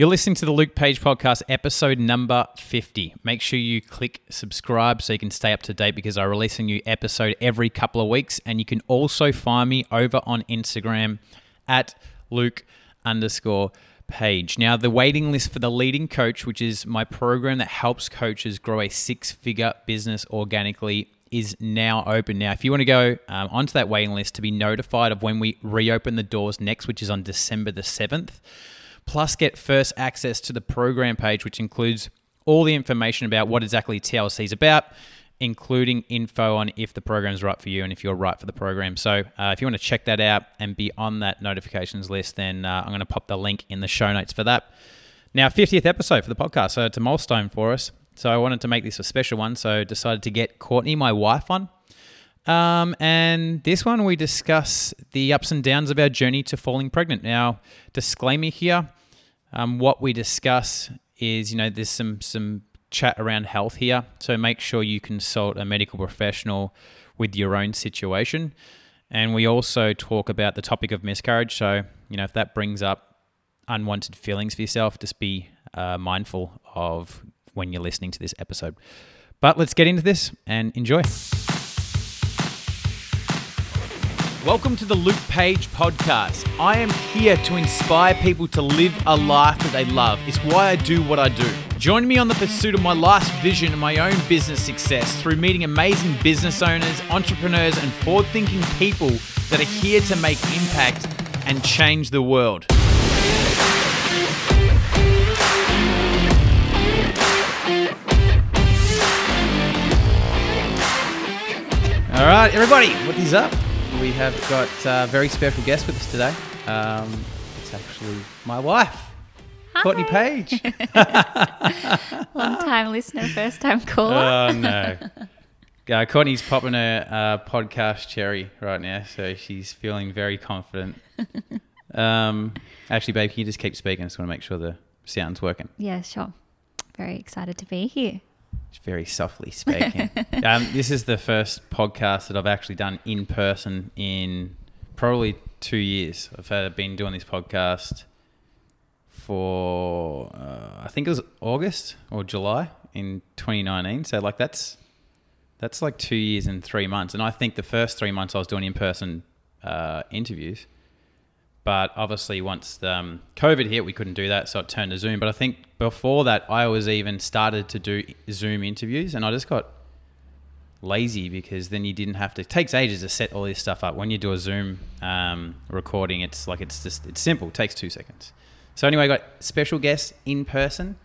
You're listening to the Luke Page Podcast, episode number 50. Make sure you click subscribe so you can stay up to date because I release a new episode every couple of weeks. And you can also find me over on Instagram at Luke underscore page. Now, the waiting list for the leading coach, which is my program that helps coaches grow a six figure business organically, is now open. Now, if you want to go um, onto that waiting list to be notified of when we reopen the doors next, which is on December the 7th, plus get first access to the program page, which includes all the information about what exactly TLC is about, including info on if the program's right for you and if you're right for the program. So, uh, if you want to check that out and be on that notifications list, then uh, I'm going to pop the link in the show notes for that. Now, 50th episode for the podcast, so it's a milestone for us. So I wanted to make this a special one. So decided to get Courtney, my wife, on. Um, and this one we discuss the ups and downs of our journey to falling pregnant. Now, disclaimer here: um, what we discuss is, you know, there's some some chat around health here. So make sure you consult a medical professional with your own situation. And we also talk about the topic of miscarriage. So, you know, if that brings up unwanted feelings for yourself, just be uh, mindful of when you're listening to this episode. But let's get into this and enjoy. Welcome to the Luke Page podcast. I am here to inspire people to live a life that they love. It's why I do what I do. Join me on the pursuit of my life's vision and my own business success through meeting amazing business owners, entrepreneurs, and forward thinking people that are here to make impact and change the world. All right, everybody, what is up? We have got a very special guest with us today. Um, it's actually my wife, Courtney Page. Long time listener, first time caller. oh no, uh, Courtney's popping a uh, podcast cherry right now, so she's feeling very confident. Um, actually, babe, can you just keep speaking? I just want to make sure the sound's working. yeah, sure. Very excited to be here. Very softly speaking. um, this is the first podcast that I've actually done in person in probably two years. I've had, been doing this podcast for uh, I think it was August or July in 2019. So like that's that's like two years and three months. And I think the first three months I was doing in person uh, interviews. But obviously, once um, COVID hit, we couldn't do that, so it turned to Zoom. But I think before that, I was even started to do Zoom interviews, and I just got lazy because then you didn't have to. It takes ages to set all this stuff up. When you do a Zoom um, recording, it's like it's just it's simple. It takes two seconds. So anyway, I got special guest in person,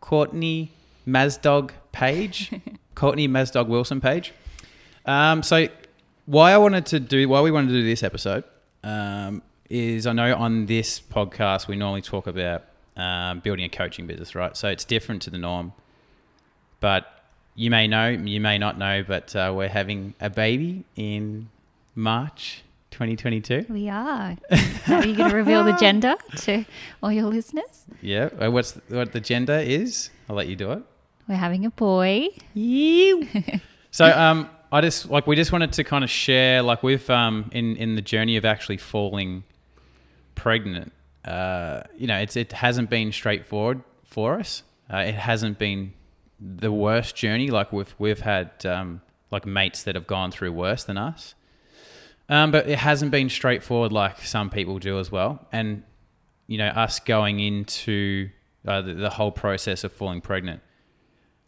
Courtney Mazdog Page, Courtney Mazdog Wilson Page. Um, so why I wanted to do why we wanted to do this episode um, is I know on this podcast we normally talk about um, building a coaching business, right? So it's different to the norm. But you may know, you may not know, but uh, we're having a baby in March 2022. We are. Are you going to reveal the gender to all your listeners? Yeah. Uh, What's what the gender is? I'll let you do it. We're having a boy. You. So um, I just like we just wanted to kind of share like with um in in the journey of actually falling pregnant. Uh, you know, it's it hasn't been straightforward for us. Uh, it hasn't been the worst journey. Like we've we've had um, like mates that have gone through worse than us. Um, but it hasn't been straightforward like some people do as well. And you know, us going into uh, the, the whole process of falling pregnant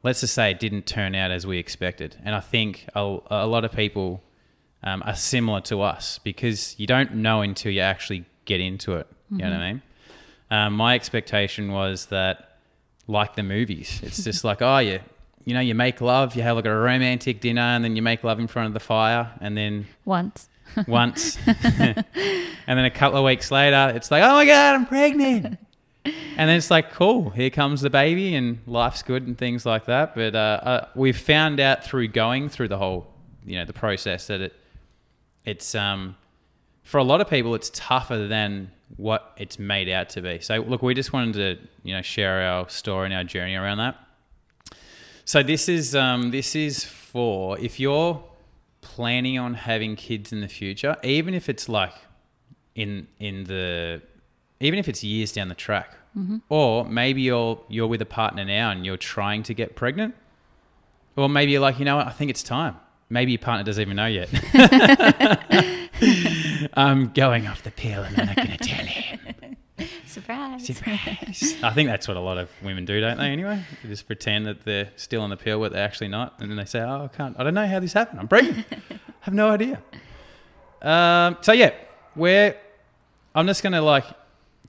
let's just say it didn't turn out as we expected. And I think a, a lot of people um, are similar to us because you don't know until you actually get into it. You know what I mean? Um, my expectation was that, like the movies, it's just like, oh, you, you know, you make love, you have like a romantic dinner, and then you make love in front of the fire, and then Once. once, and then a couple of weeks later, it's like, oh my god, I'm pregnant. And then it's like, cool, here comes the baby, and life's good and things like that. But uh, uh, we've found out through going through the whole, you know, the process that it, it's um, for a lot of people, it's tougher than what it's made out to be. So look, we just wanted to, you know, share our story and our journey around that. So this is um, this is for if you're planning on having kids in the future, even if it's like in in the even if it's years down the track, Or maybe you're you're with a partner now and you're trying to get pregnant. Or maybe you're like, you know what, I think it's time. Maybe your partner doesn't even know yet. I'm going off the pill and I'm not going to tell him. Surprise. Surprise. I think that's what a lot of women do, don't they? Anyway, they just pretend that they're still on the pill, but they're actually not, and then they say, "Oh, I can't. I don't know how this happened. I'm pregnant. I have no idea." Um, so yeah, we're. I'm just gonna like.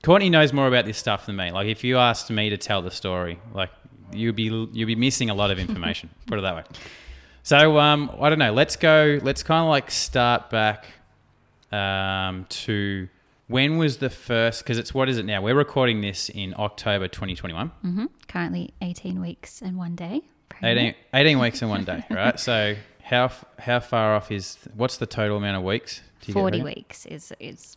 Courtney knows more about this stuff than me. Like, if you asked me to tell the story, like you'd be you'd be missing a lot of information. put it that way. So um, I don't know. Let's go. Let's kind of like start back um, to when was the first? Because it's what is it now? We're recording this in October 2021. hmm Currently 18 weeks and one day. 18, 18 weeks and one day, right? So how how far off is what's the total amount of weeks? 40 weeks is is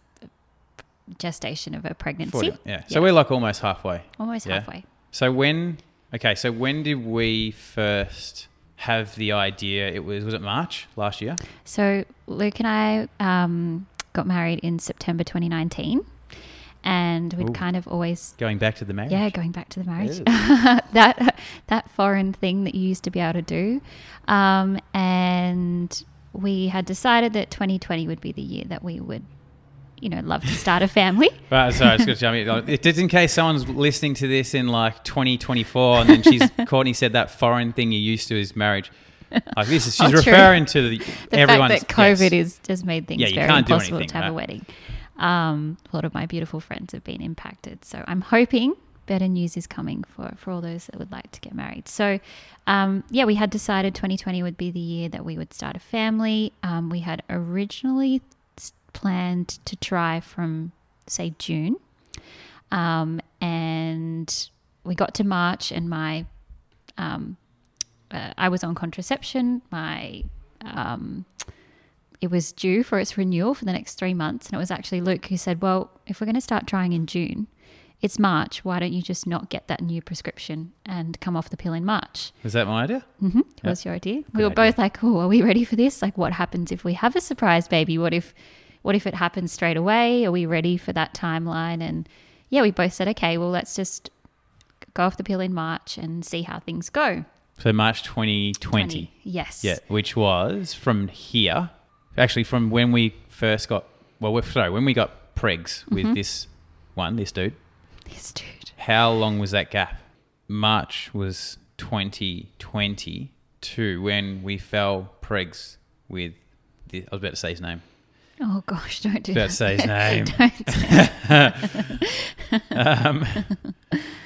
gestation of a pregnancy. 40, yeah. So we're like almost halfway. almost yeah. halfway. So when okay, so when did we first have the idea? It was was it March last year? So Luke and I um, got married in September 2019, and we'd Ooh. kind of always Going back to the marriage. yeah going back to the marriage that that foreign thing that you used to be able to do, um, and we had decided that 2020 would be the year that we would, you know, love to start a family. Right, sorry, I was going to jump in. It- Just in case someone's listening to this in like 2024 and then she's Courtney said that foreign thing you're used to is marriage. Like this is she's Oh, referring to the, the everyone's fact that COVID yes. is has made things Yeah, very impossible anything, to have right? a wedding. Um, a lot of my beautiful friends have been impacted, so I'm hoping better news is coming for for all those that would like to get married. So, um, yeah, we had decided 2020 would be the year that we would start a family. Um, we had originally planned to try from say June, um, and we got to March, and my um, uh, I was on contraception. My um, it was due for its renewal for the next three months, and it was actually Luke who said, "Well, if we're going to start trying in June, it's March. Why don't you just not get that new prescription and come off the pill in March?" Is that my idea? Mm-hmm. That was your idea. Good we were idea. both like, "Oh, are we ready for this? Like, what happens if we have a surprise baby? What if, what if it happens straight away? Are we ready for that timeline?" And yeah, we both said, "Okay, well, let's just go off the pill in March and see how things go." So March 2020. Yes. Yeah, which was from here. Actually, from when we first got, well, we're, sorry, when we got pregs with Mm-hmm. this one, this dude. This dude. How long was that gap? March was 2020 to when we fell pregs with, the, I was about to say his name. Oh gosh, don't do About that. say his name. um,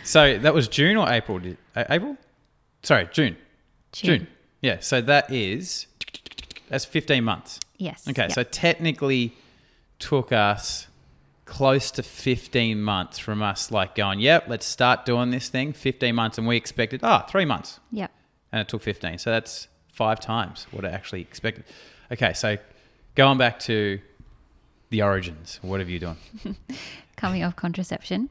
so that was June or April? Did- April? Sorry, June. June. Yeah. So that is that's 15 months. Yes. Okay. yeah. So technically took us close to 15 months from us like going, yep, let's start doing this thing. 15 months, and we expected ah three months, yeah. and it took 15. So that's five times what I actually expected. Okay. So going back to the origins, what have you done? Coming off contraception.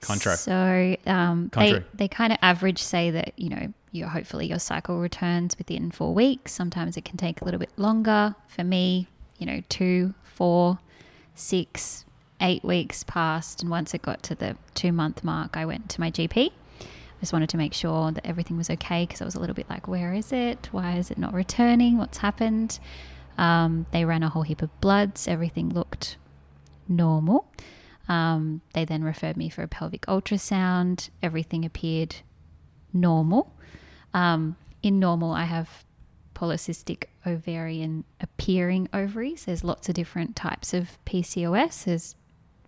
Contro. So um, they they kind of average say that you know you hopefully your cycle returns within four weeks. Sometimes it can take a little bit longer. For me, you know, two, four, six, eight weeks passed, and once it got to the two month mark, I went to my GP. I just wanted to make sure that everything was okay because I was a little bit like, where is it? Why is it not returning? What's happened? Um, they ran a whole heap of bloods. Everything looked normal. Um, they then referred me for a pelvic ultrasound. Everything appeared normal. Um, in normal, I have polycystic ovarian appearing ovaries. There's lots of different types of PCOS, there's,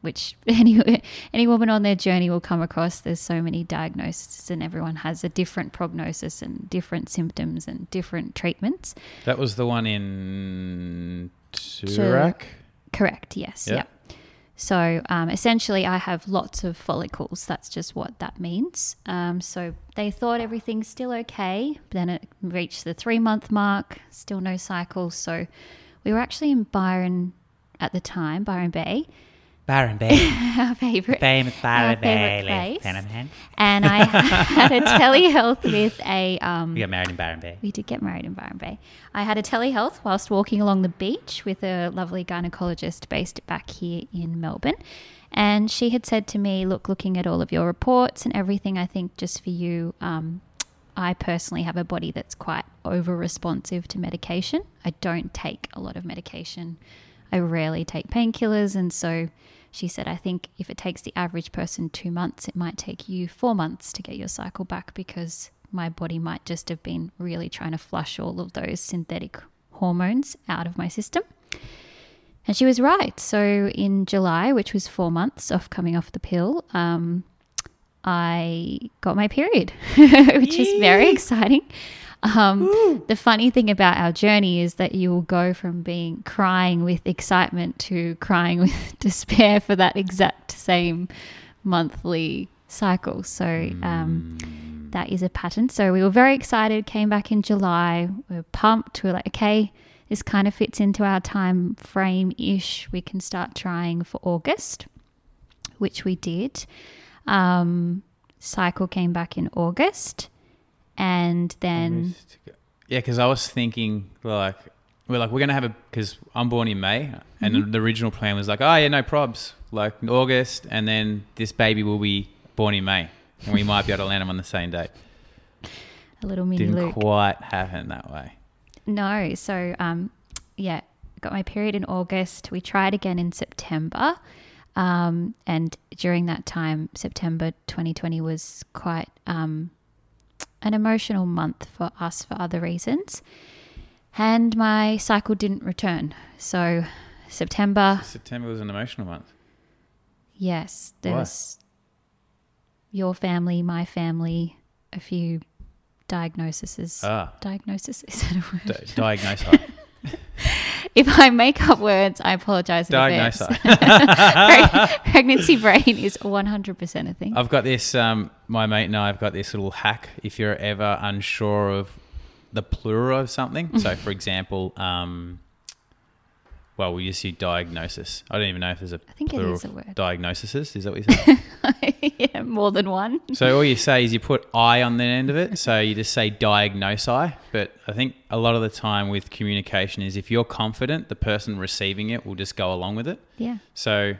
which any any woman on their journey will come across. There's so many diagnoses, and everyone has a different prognosis and different symptoms and different treatments. That was the one in Turak. Correct. Yes. Yeah. Yeah. So um, essentially, I have lots of follicles. That's just what that means. Um, so they thought everything's still okay. But then it reached the three month mark, still no cycles. So we were actually in Byron at the time, Byron Bay, Byron Bay, our favorite. famous Byron Our Bay, favourite place. And I had a telehealth with a um, We got married in Byron Bay. we did get married in Byron Bay. I had a telehealth whilst walking along the beach with a lovely gynecologist based back here in Melbourne. And she had said to me, Look, looking at all of your reports and everything, I think just for you, um, I personally have a body that's quite over responsive to medication. I don't take a lot of medication, I rarely take painkillers. And so she said, I think if it takes the average person two months, it might take you four months to get your cycle back because my body might just have been really trying to flush all of those synthetic hormones out of my system. And she was right. So in July, which was four months off coming off the pill, um, I got my period, which is very exciting. Um, the funny thing about our journey is that you will go from being crying with excitement to crying with despair for that exact same monthly cycle. So um, that is a pattern. So we were very excited, came back in July, we were pumped. We were like, okay, this kind of fits into our time frame ish. We can start trying for August, which we did. Um, cycle came back in August. And then, Yeah, because I was thinking like we're like we're gonna have a because I'm born in May, and Mm-hmm. the original plan was like, oh yeah, no probs, like August, and then this baby will be born in May, and we might be able to land him on the same date. a little mini Didn't Luke. quite happen that way. No. So, um, yeah, got my period in August. We tried again in September. Um, and during that time, September 2020 was quite um, an emotional month for us for other reasons. And my cycle didn't return. So, September, September was an emotional month. yes, there Why? was your family, my family, a few diagnoses. Ah, Diagnosis is that a word? di- diagnose. If I make up words, I apologize diagnose. Pregnancy brain is 100% a thing. I've got this. Um, my mate and I have got this little hack. If you're ever unsure of the plural of something, so for example, um, well, we just use diagnosis. I don't even know if there's a I think it plural is a word. diagnoses. Is that what you say? yeah, more than one. so all you say is you put I on the end of it. So you just say diagnosi. But I think a lot of the time with communication is if you're confident, the person receiving it will just go along with it. Yeah. So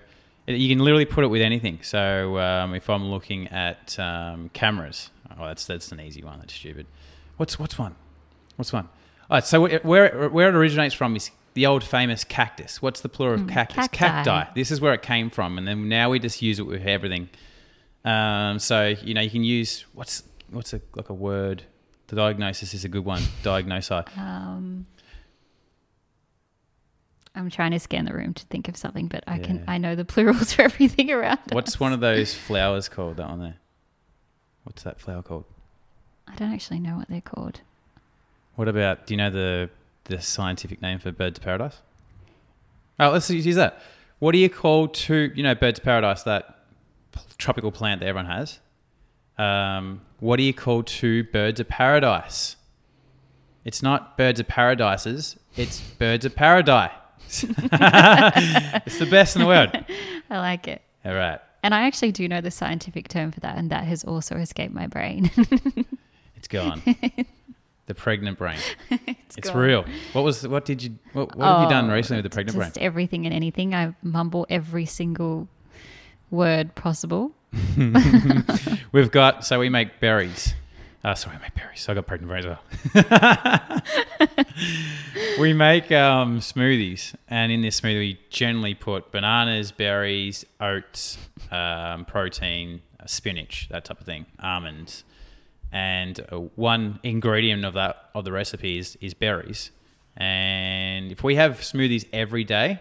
you can literally put it with anything. So um, if I'm looking at um, cameras, oh, that's that's an easy one. That's stupid. What's what's one? What's one? All right. So where where it originates from is the old famous cactus. What's the plural of cactus? Hmm, cacti. This is where it came from, and then now we just use it with everything. Um, so you know you can use what's what's a like a word. The diagnosis is a good one. Diagnosi. Um, I'm trying to scan the room to think of something, but I can I know the plurals for everything around. What's one of those flowers called? That one there. What's that flower called? I don't actually know what they're called. What about? Do you know the the scientific name for birds of paradise? Oh, let's use that. What do you call two? You know, birds of paradise, that tropical plant that everyone has. Um, what do you call two birds of paradise? It's not birds of paradises. It's birds of paradise. it's the best in the world. I like it. All right, And I actually do know the scientific term for that, and that has also escaped my brain. it's gone. The pregnant brain. it's It's real. What was? What did you? What, what have you done Oh, recently with the pregnant brain? Just everything and anything. I mumble every single word possible. We've got so we make berries. Uh, sorry, I make berries. So I got pregnant berries as well. we make um, smoothies, and in this smoothie, we generally put bananas, berries, oats, um, protein, uh, spinach, that type of thing, almonds, and uh, one ingredient of that of the recipe is, is berries. And if we have smoothies every day,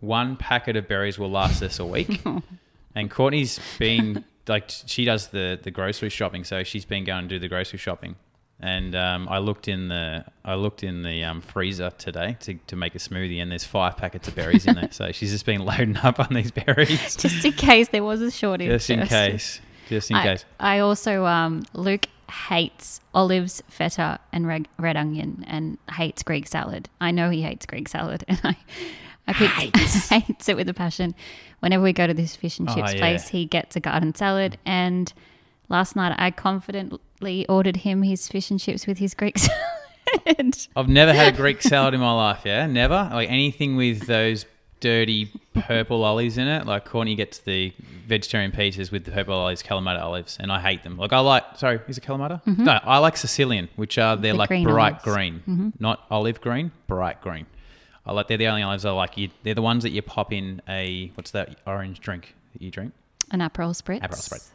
one packet of berries will last us a week. And Courtney's been like she does the the grocery shopping, so she's been going to do the grocery shopping. And um, I looked in the I looked in the um, freezer today to, to make a smoothie, and there's five packets of berries in there. So she's just been loading up on these berries, Just in case there was a shortage. just in case, just in I, case. I also, um, Luke hates olives, feta, and red, red onion, and hates Greek salad. I know he hates Greek salad, and I, I picked, hates it with a passion. Whenever we go to this fish and Oh, chips yeah. place, he gets a garden salad. And last night, I confidently ordered him his fish and chips with his Greek salad. I've never had a Greek salad in my life. Yeah, never. Like anything with those dirty purple olives in it. Like Courtney gets the vegetarian pizzas with the purple olives, Kalamata olives, and I hate them. Like I like, sorry, is it Kalamata? No, I like Sicilian, which are they're The like green bright olives. Mm-hmm. green, not olive green, bright green. I like they're the only olives I like. You, they're the ones that you pop in a what's that orange drink that you drink? An Aperol Spritz. Aperol Spritz.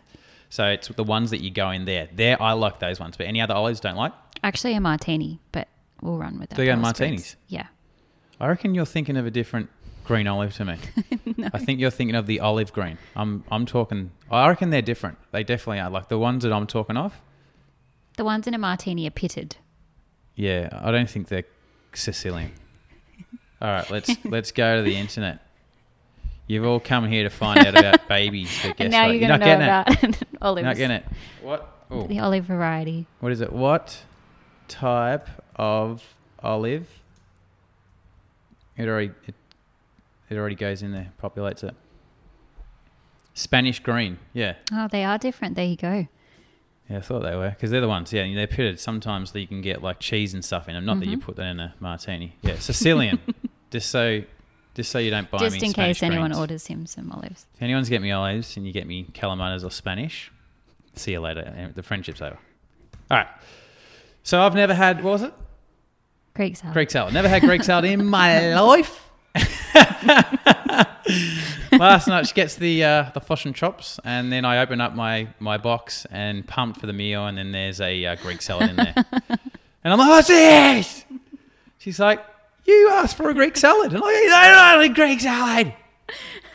So it's the ones that you go in there. There, I like those ones. But any other olives, don't like. Actually, a martini, but we'll run with that. Do you go in martinis? Yeah. I reckon you're thinking of a different green olive to me. I think you're thinking of the olive green. I'm I'm talking. I reckon they're different. They definitely are. Like the ones that I'm talking of. The ones in a martini are pitted. Yeah, I don't think they're Sicilian. All right, let's let's go to the internet. You've all come here to find out about babies, but guess and now what? you're not to know getting it. about olives. You're not getting it. What? Oh, The olive variety. what is it? What type of olive? It already it, it already goes in there, populates it. Spanish green, yeah, Oh, they are different. There you go. yeah, I thought they were because they're the ones. Yeah, they're pitted. Sometimes that you can get like cheese and stuff in them. Not that you Mm-hmm. put that in a martini. Yeah, Sicilian. just so, just so you don't buy Just me Just in Spanish case anyone greens. orders him some olives. If anyone's get me olives and you get me Kalamatas or Spanish, see you later. The friendship's over. All right. So I've never had what was it? Greek salad. Greek salad. Never had Greek salad in my life. Last night she gets the uh, the fish and chops, and then I open up my my box and pumped for the meal, and then there's a uh, Greek salad in there, and I'm like, "What's this?" She's like, "You asked for a Greek salad," and I'm like, "I don't want a Greek salad.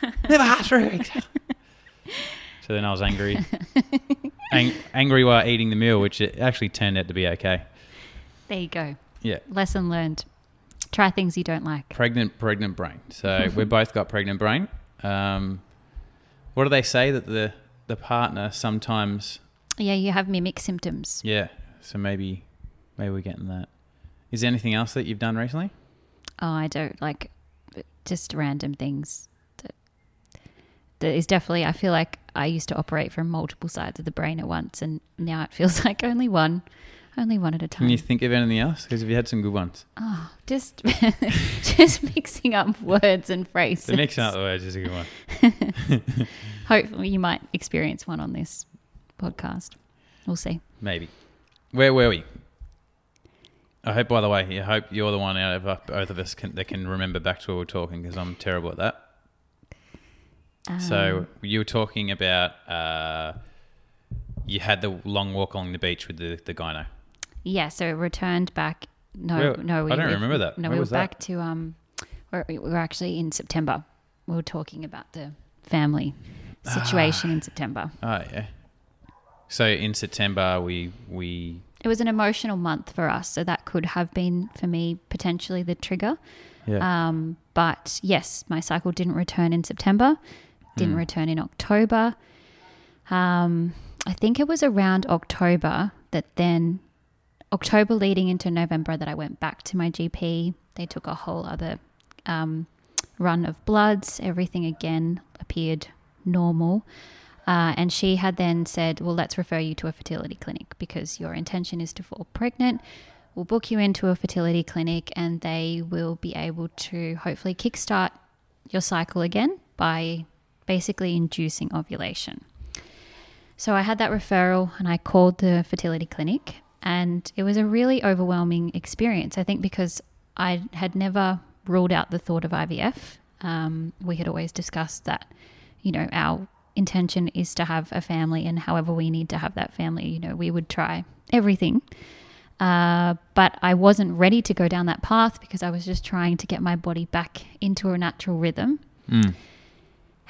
Never asked for a Greek salad." So then I was angry, Ang- angry while eating the meal, which it actually turned out to be okay. There you go. Yeah. Lesson learned. Try things you don't like. pregnant pregnant brain so we both got pregnant brain um, what do they say that the the partner sometimes Yeah, you have mimic symptoms. yeah so maybe maybe we're getting that is there anything else that you've done recently Oh, I don't like just random things. That, that is definitely. I feel like I used to operate from multiple sides of the brain at once, and now it feels like only one, only one at a time. can you think of anything else because have you had some good ones oh, just just mixing up words and phrases. the mixing up the words is a good one Hopefully, you might experience one on this podcast. We'll see. maybe where were we I hope, by the way, I hope you're the one out of both of us can, that can remember back to where we're talking because I'm terrible at that. So Um, you were talking about uh, you had the long walk along the beach with the the gyno. Yeah, so it returned back. No, no, we I don't we- remember that. No, Where we were that? back to um, we're, we were actually in September. We were talking about the family situation in September. Oh yeah. So in September we we It was an emotional month for us, so that could have been for me potentially the trigger. yeah Um, but yes, my cycle didn't return in September, didn't Hmm. return in October. Um, I think it was around October that then, October leading into November, that I went back to my GP. They took a whole other um, run of bloods. Everything again appeared normal. Uh, and she had then said, Well, let's refer you to a fertility clinic because your intention is to fall pregnant. We'll book you into a fertility clinic and they will be able to hopefully kickstart your cycle again by basically inducing ovulation. So I had that referral and I called the fertility clinic and it was a really overwhelming experience. I think because I had never ruled out the thought of IVF. Um, we had always discussed that, you know, our intention is to have a family and however we need to have that family, you know, we would try everything. Uh, but I wasn't ready to go down that path because I was just trying to get my body back into a natural rhythm. Mm.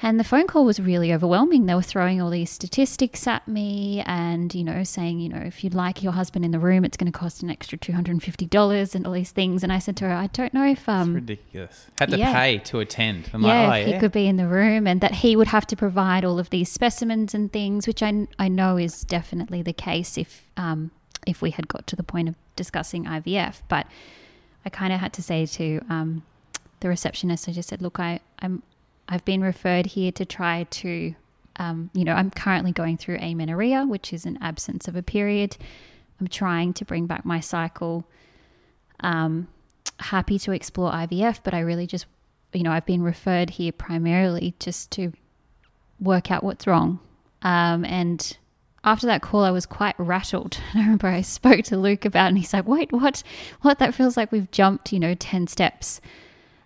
And the phone call was really overwhelming. They were throwing all these statistics at me and, you know, saying, you know, if you'd like your husband in the room, it's going to cost an extra $250 and all these things. And I said to her, I don't know if, It's um, ridiculous. Had to yeah. pay to attend. I'm yeah, like, oh, he yeah. could be in the room and that he would have to provide all of these specimens and things, which I, I know is definitely the case if, um, if we had got to the point of discussing IVF. But I kind of had to say to um, the receptionist, I just said, look, I, I'm, I've been referred here to try to, um, you know, I'm currently going through amenorrhea, which is an absence of a period. I'm trying to bring back my cycle. Um, happy to explore IVF, but I really just you know, I've been referred here primarily just to work out what's wrong. Um, and after that call, I was quite rattled. I remember I spoke to Luke about it and he's like, wait, what? What? That feels like we've jumped, you know, 10 steps.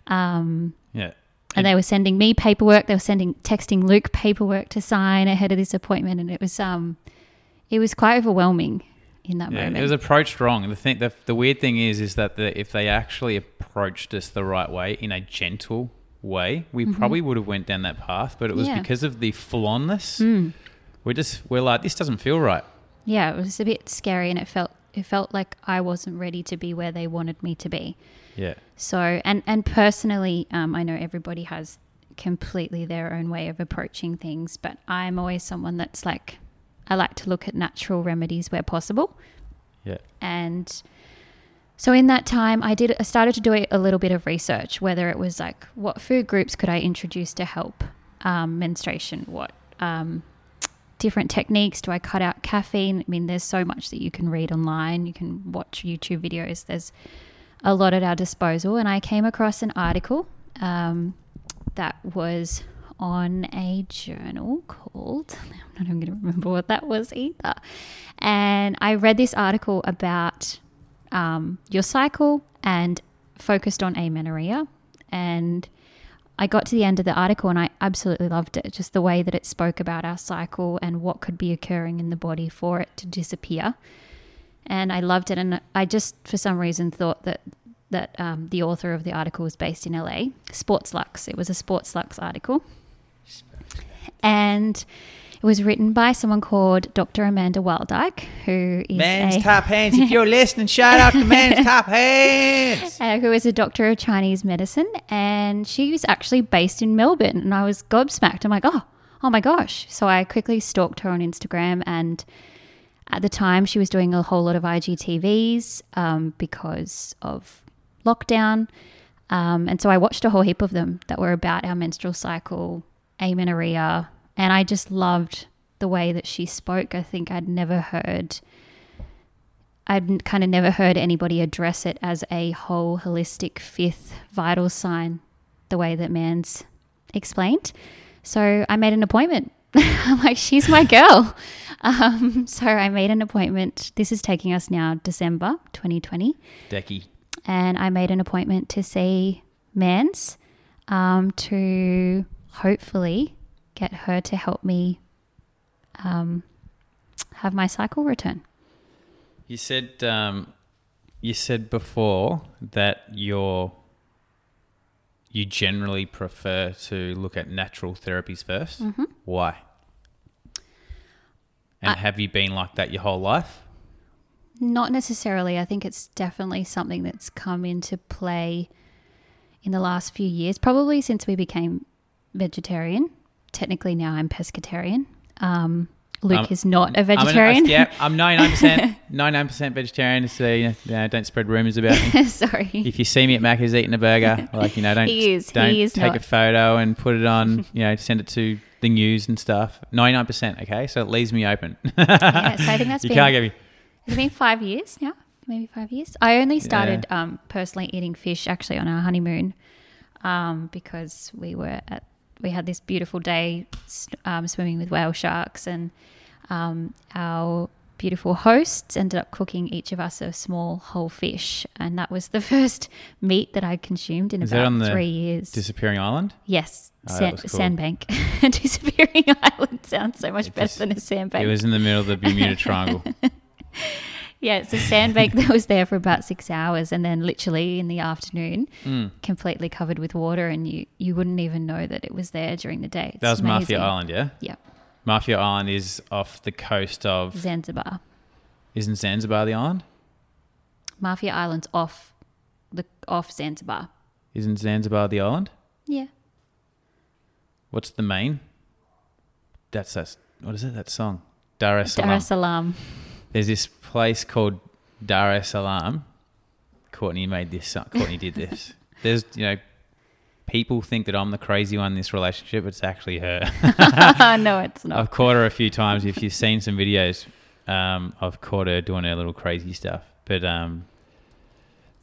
Um, Yeah. And they were sending me paperwork. They were sending, texting Luke paperwork to sign ahead of this appointment. And it was, um, it was quite overwhelming in that Yeah, moment. it was approached wrong. The thing, the, the weird thing is, is that the, if they actually approached us the right way in a gentle way, we probably would have went down that path. But it was Mm-hmm. Yeah. because of the full-onness. Mm. We're just we're like this doesn't feel right. yeah, it was a bit scary and it felt, it felt like I wasn't ready to be where they wanted me to be. Yeah, So, and and personally, um, I know everybody has completely their own way of approaching things, but I'm always someone that's like, I like to look at natural remedies where possible. yeah, And so in that time, I did. I started to do a, little bit of research, whether it was like what food groups could I introduce to help um, menstruation, what um, different techniques do I cut out caffeine? I mean, there's so much that you can read online. You can watch YouTube videos. There's a lot at our disposal. And I came across an article um, that was on a journal called, I'm not even going to remember what that was either. And I read this article about um, your cycle and focused on amenorrhea. And I got to the end of the article and I absolutely loved it. Just the way that it spoke about our cycle and what could be occurring in the body for it to disappear. And I loved it. And I just, for some reason, thought that that um, the author of the article was based in LA, Sporteluxe. It was a Sporteluxe article. And it was written by someone called Dr. Amanda Waaldyk, who is Man's a, top hands. If you're listening, shout out to man's top hands. uh, who is a doctor of Chinese medicine, and she was actually based in Melbourne. And I was gobsmacked. I'm like, oh, oh my gosh! So I quickly stalked her on Instagram, and at the time she was doing a whole lot of IGTVs um, because of lockdown, um, and so I watched a whole heap of them that were about our menstrual cycle, amenorrhea, and I just loved the way that she spoke. I think I'd never heard. I'd kind of never heard anybody address it as a whole holistic fifth vital sign the way that Mans explained. So I made an appointment. I'm like, she's my girl. Um, so I made an appointment. This is taking us now December 2020. Decky. And I made an appointment to see Mans um, to hopefully get her to help me um, have my cycle return. You said um, you said before that you're you generally prefer to look at natural therapies 1st Why? And I- have you been like that your whole life? Not necessarily. I think it's definitely something that's come into play in the last few years, probably since we became vegetarian. Technically, now I'm pescatarian. Um, Luke Um, is not a I'm an- vegetarian. yeah, I'm 99%, 99% vegetarian. So you know, don't spread rumors about me. Sorry. If you see me at Macca's eating a burger, like you know, don't He is- he don't is take not. a photo and put it on. You know, send it to the news and stuff. 99%. Okay, so it leaves me open. yeah, so I think that's you been, can't get me. It's been five years now, maybe five years. I only started um, personally eating fish actually on our honeymoon um, because we were at we had this beautiful day um, swimming with whale sharks, and um, our beautiful hosts ended up cooking each of us a small whole fish, and that was the first meat that I consumed in Is that about on the three years. Disappearing Island. yes, Oh, that San- was cool. sandbank. Disappearing island sounds so much It better just- than a sandbank. It was in the middle of the Bermuda Triangle. Yeah, it's a sandbank that was there for about six hours, and then literally in the afternoon, Mm. completely covered with water, and you you wouldn't even know that it was there during the day. It's That was Mafia. Island, yeah. Yeah, Mafia Island is off the coast of. Zanzibar. Isn't Zanzibar the island? Mafia Island's off the off Zanzibar. Isn't Zanzibar the island? Yeah, What's the main? That's that. What is it? That song. Dar es Salaam. Dar es Salaam. There's this place called Dar es Salaam. Courtney made this. Courtney did this. There's, you know, people think that I'm the crazy one in this relationship. It's actually her. no, it's not. I've caught her a few times. If you've seen some videos, um, I've caught her doing her little crazy stuff. But um,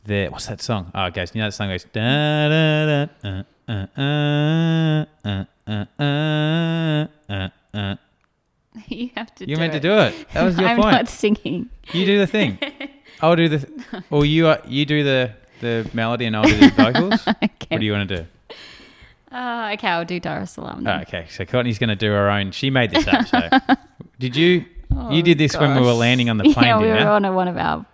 the what's that song? Oh, it goes. You know that song goes da da da uh, uh, uh, uh, uh, uh, uh, uh. you have to. You meant to do it. That was your I'm point. not singing. You do the thing. I'll do the, or you uh, you do the the melody and I'll do the vocals. Okay. What do you want to do? Uh, okay, I'll do Dar es Salaam. Oh, okay, so Courtney's going to do her own. She made this up. So, did you? Oh, you did this when we were landing on the plane, Yeah, we were you? on a, one of our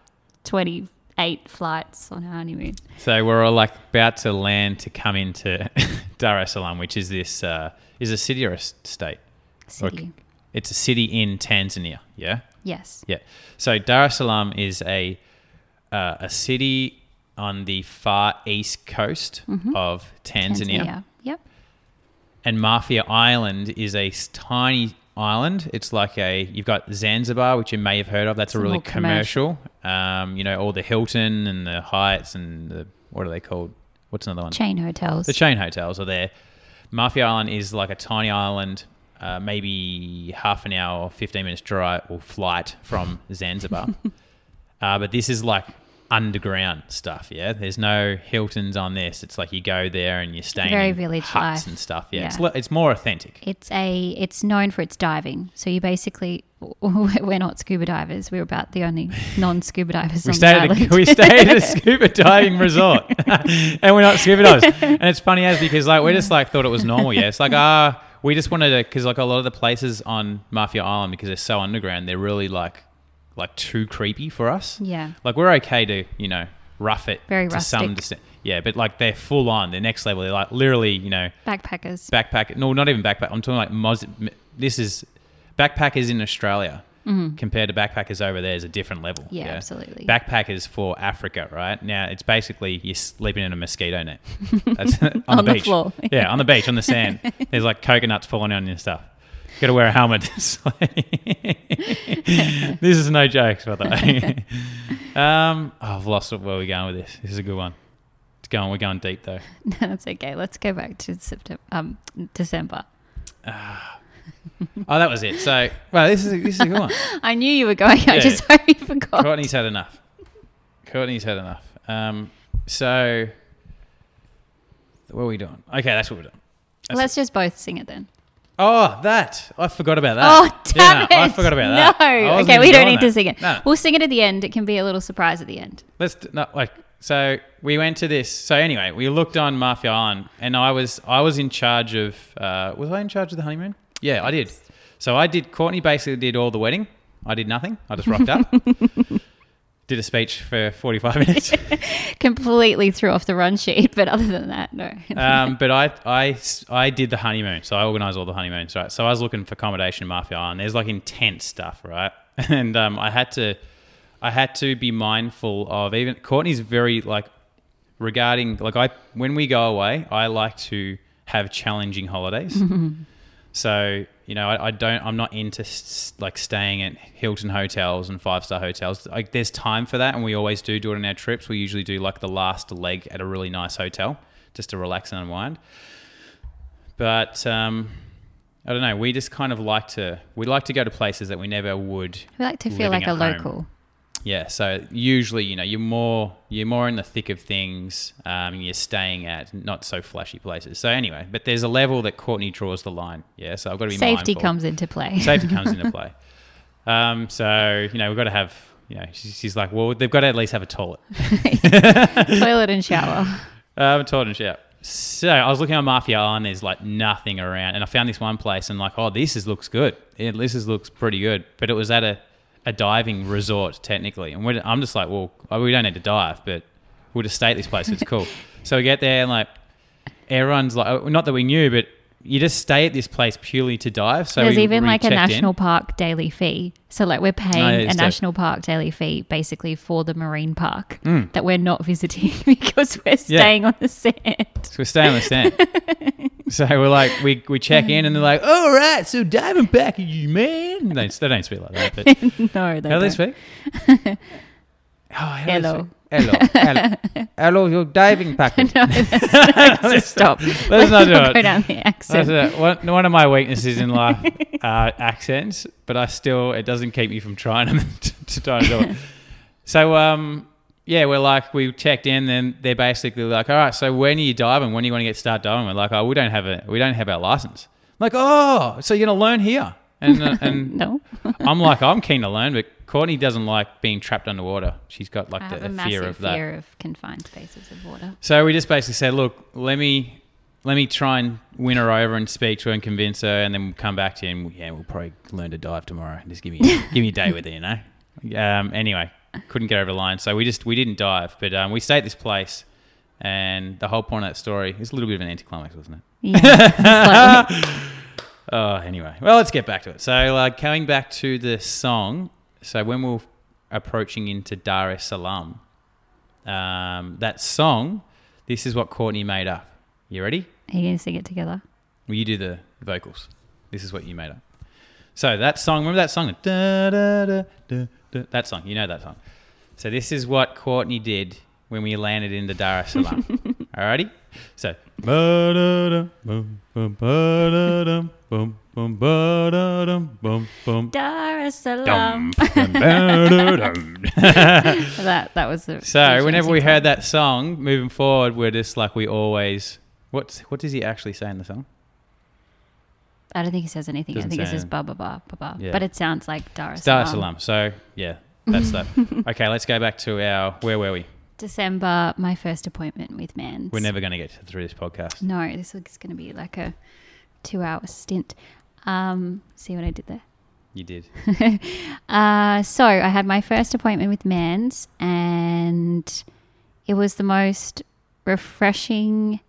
28 flights on our honeymoon. So we're all like about to land to come into Dar es Salaam, which is this uh, is a city or a state? Or- City. It's a city in Tanzania. Yeah. Yes. Yeah. So Dar es Salaam is a uh, a city on the far east coast of Tanzania, Yep. and Mafia Island is a tiny island. It's like a you've got Zanzibar, which you may have heard of. That's It's a really commercial. commercial. Um, you know, all the Hilton and the Hyatts and the what are they called? What's another one? Chain hotels. The chain hotels are there. Mafia Island is like a tiny island, uh, maybe half an hour or 15 minutes drive or flight from Zanzibar. uh, but this is like underground stuff, yeah? There's no Hiltons on this. It's like you go there and you're staying Very village huts life. and stuff. Yeah, It's, Yeah. li- it's more authentic. It's a. It's known for its diving. So you basically, we're not scuba divers. We're about the only non-scuba divers We on stayed, the at island. a, we stayed at a scuba diving resort, and we're not scuba divers. And it's funny as because like we just like thought it was normal. Yeah, it's like ah, we just wanted to because like a lot of the places on Mafia Island because they're so underground, they're really like like too creepy for us. yeah. Like we're okay to you know rough it Very to some extent. Yeah, but like they're full on. They're next level. They're like literally you know Backpackers. backpack. No, not even backpack. I'm talking like mos- this is backpackers in Australia compared to backpackers over there is a different level. Mm-hmm. Yeah, absolutely. Backpackers for Africa, right? Now it's basically you're sleeping in a mosquito net. That's on, On the the beach. floor. Yeah, on the beach, on the sand. There's like coconuts falling on your stuff. Got to wear a helmet. This is no jokes, by the way. um, oh, I've lost it. where we're going with this. This is a good one. It's going. We're going deep though. No, That's okay. Let's go back to September, um, December. Oh, that was it. So, well, this is a, this is a good one. I knew you were going. I Yeah. just hope you forgot. Courtney's had enough. Courtney's had enough. Um, so, what are we doing? Okay, that's what we're doing. That's Let's just both sing it then. Oh, that I forgot about that. Oh, damn Yeah, no, I forgot about that. No. Okay, we don't need to sing it. No. We'll sing it at the end. It can be a little surprise at the end. Let's d- no, like so. We went to this. So anyway, we looked on Mafia Island, and I was I was in charge of. Uh, was I in charge of the honeymoon? Yeah, I did. So I did. Courtney basically did all the wedding. I did nothing. I just rocked up. did a speech for forty five minutes. Completely threw off the run sheet, but other than that, no. um, but I, I, I did the honeymoon, so I organised all the honeymoons, right? So I was looking for accommodation in Mafia Island. There's like intense stuff, right? And um, I had to, I had to be mindful of even Courtney's very like regarding like I when we go away, I like to have challenging holidays. So you know, I, I don't. I'm not into s- like staying at Hilton hotels and five star hotels. Like, there's time for that, and we always do do it on our trips. We usually do like the last leg at a really nice hotel just to relax and unwind. But um, I don't know. We just kind of like to. We like to go to places that we never would. we like to feel like a home. local. Yeah. So usually, you know, you're more you're more in the thick of things. Um, and you're staying at not so flashy places. So anyway, but there's a level that Courtney draws the line. Yeah. So I've got to be Safety mindful comes into play. safety comes into play. Um, so you know we've got to have. You know, she's, she's like, well, they've got to at least have a toilet, Toilet and shower. um, a toilet and shower. So I was looking on Mafia Island. There's like nothing around, and I found this one place, and like, oh, this is looks good. Yeah, this is looks pretty good. But it was at a, a diving resort technically, and we're, I'm just like, well, oh, we don't need to dive, but we'll just stay at this place. It's cool. so we get there, and like, everyone's like, not that we knew, but you just stay at this place purely to dive. So There's we- even we like a checked in. national park daily fee. So like we're paying yeah, a dope. national park daily fee basically for the marine park Mm. that we're not visiting because we're staying on the sand. So we're staying on the sand. So we're like, we, we check in and they're like, all right, so diving package, man. They, they don't speak like that. But no, they how do they don't. speak? oh, how do they Hello. speak? Hello. Hello. Hello, your diving package. No, that's, let's stop. Let's not do it. go down the That's accent. it. One, one of my weaknesses in life are accents, but I still, it doesn't keep me from trying to, to try to do it. So, um, yeah, we're like we checked in, then they're basically like, all right, so when are you diving? When are you going to get start diving? We're like, oh, we don't have a we don't have our license. I'm like, oh, so you're gonna learn here? And uh, and No. I'm like, I'm keen to learn, but Courtney doesn't like being trapped underwater. She's got like the, a fear of that. fear of confined spaces of water. So we just basically said, look, let me let me try and win her over and speak to her and convince her, and then we'll come back to you and yeah, we'll probably learn to dive tomorrow. Just give me give me a day with it, you know. Um, anyway, couldn't get over the line, so we just we didn't dive, but um, we stayed at this place, and the whole point of that story is a little bit of an anticlimax, wasn't it? Yeah. Oh, anyway. Well, let's get back to it. So, uh, coming back to the song. So, when we we're approaching into Dar es Salaam, um, that song, this is what Courtney made up. You ready? Are you going to sing it together? Well, you do the vocals. This is what you made up. So, that song, remember that song? Da, da, da, that song. You know that song. So, this is what Courtney did when we landed into Dar es Salaam. Alrighty? So, Dar es Salaam. dum, dum, ba-da-dum. that, that was the. So, whenever we heard that song, moving forward, we're just like we always. What's what does he actually say in the song? I don't think he says anything. Doesn't I think it say says anything. ba ba ba ba ba. Yeah. But it sounds like Dar es Dar es Salaam. So yeah, that's that. okay, let's go back to our. Where were we? December, my first appointment with Mans. We're never going to get through this podcast. No, this is going to be like a two hour stint. Um, see what I did there? You did. Uh, so I had my first appointment with Mans, and it was the most refreshing,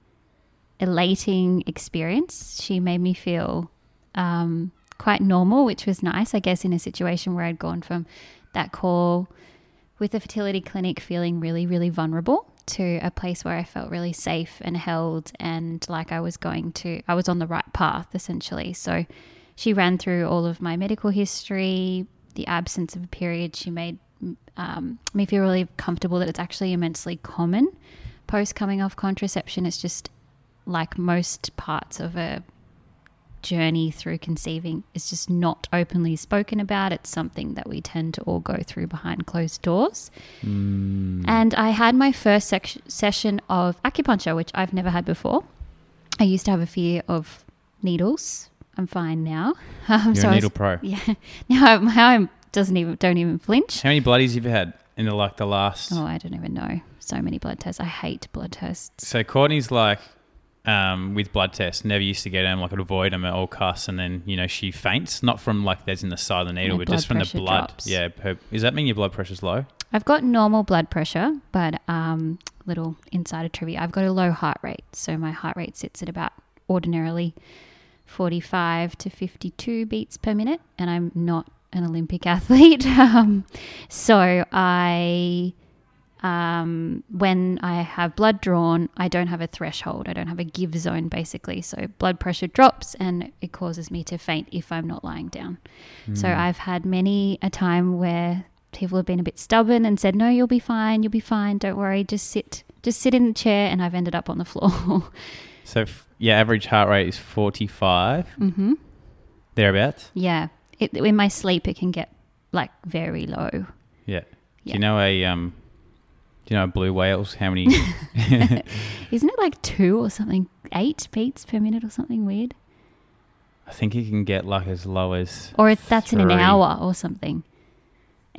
elating experience. She made me feel um, quite normal, which was nice, I guess, in a situation where I'd gone from that call with the fertility clinic feeling really, really vulnerable to a place where I felt really safe and held and like I was going to, I was on the right path essentially. So she ran through all of my medical history, the absence of a period. She made um, me feel really comfortable that it's actually immensely common post coming off contraception. It's just like most parts of a journey through conceiving is just not openly spoken about. It's something that we tend to all go through behind closed doors. And I had my first session of acupuncture, which I've never had before. I used to have a fear of needles. I'm fine now. Um, You're so a I was- needle pro. yeah. Now I'm, now I'm doesn't even don't even flinch. How many bloodies have you had in the like the last? Oh, I don't even know. So many blood tests. I hate blood tests. So Courtney's like, um, with blood tests, never used to get them, like I'd avoid them at all costs, and then you know she faints, not from like there's in the side of the needle, but just from the blood. drops. Yeah, her, does that mean your blood pressure's low? I've got normal blood pressure, but um, little insider trivia. I've got a low heart rate, so my heart rate sits at about ordinarily 45 to 52 beats per minute, and I'm not an Olympic athlete. um, so I, um, when I have blood drawn, I don't have a threshold. I don't have a give zone, basically. So blood pressure drops, and it causes me to faint if I'm not lying down. So I've had many a time where people have been a bit stubborn and said, "No, you'll be fine. You'll be fine. Don't worry. Just sit, just sit in the chair." And I've ended up on the floor. So f- yeah, average heart rate is 45 hmm thereabouts. Yeah, it, in my sleep, it can get like very low. Yeah. Do you know a um? Do you know blue whales? How many? Isn't it like two or something? Eight beats per minute or something weird? I think you can get like as low as. Or if that's in an hour or something.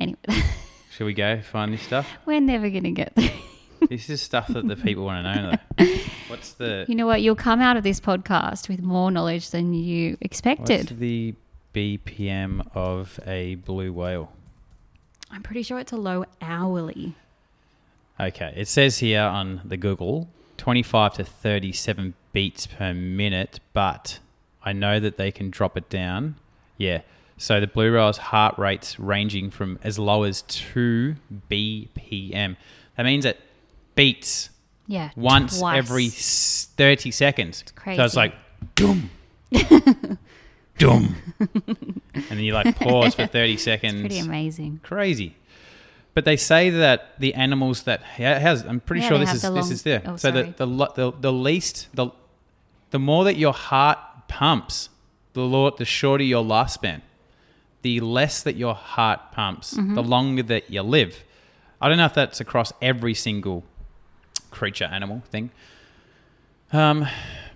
Anyway, Should we go find this stuff? we're never gonna get there. this is stuff that the people want to know. Though. What's the You know what? You'll come out of this podcast with more knowledge than you what's expected. the BPM of a blue whale? I'm pretty sure it's a low hourly. Okay, it says here on the Google 25 to 37 beats per minute, but I know that they can drop it down. Yeah. So the blue whale's heart rates ranging from as low as 2 BPM. That means it beats Yeah. once twice. every 30 seconds. So crazy. it's like, dum, dum. and then you like pause for 30 seconds. Pretty amazing. Crazy. But they say that the animals that has I'm pretty Yeah, sure this is the this is there. oh, so the, the the the least the the more that your heart pumps, the lo- the shorter your lifespan. The less that your heart pumps, Mm-hmm. the longer that you live. I don't know if that's across every single creature, animal thing. Um,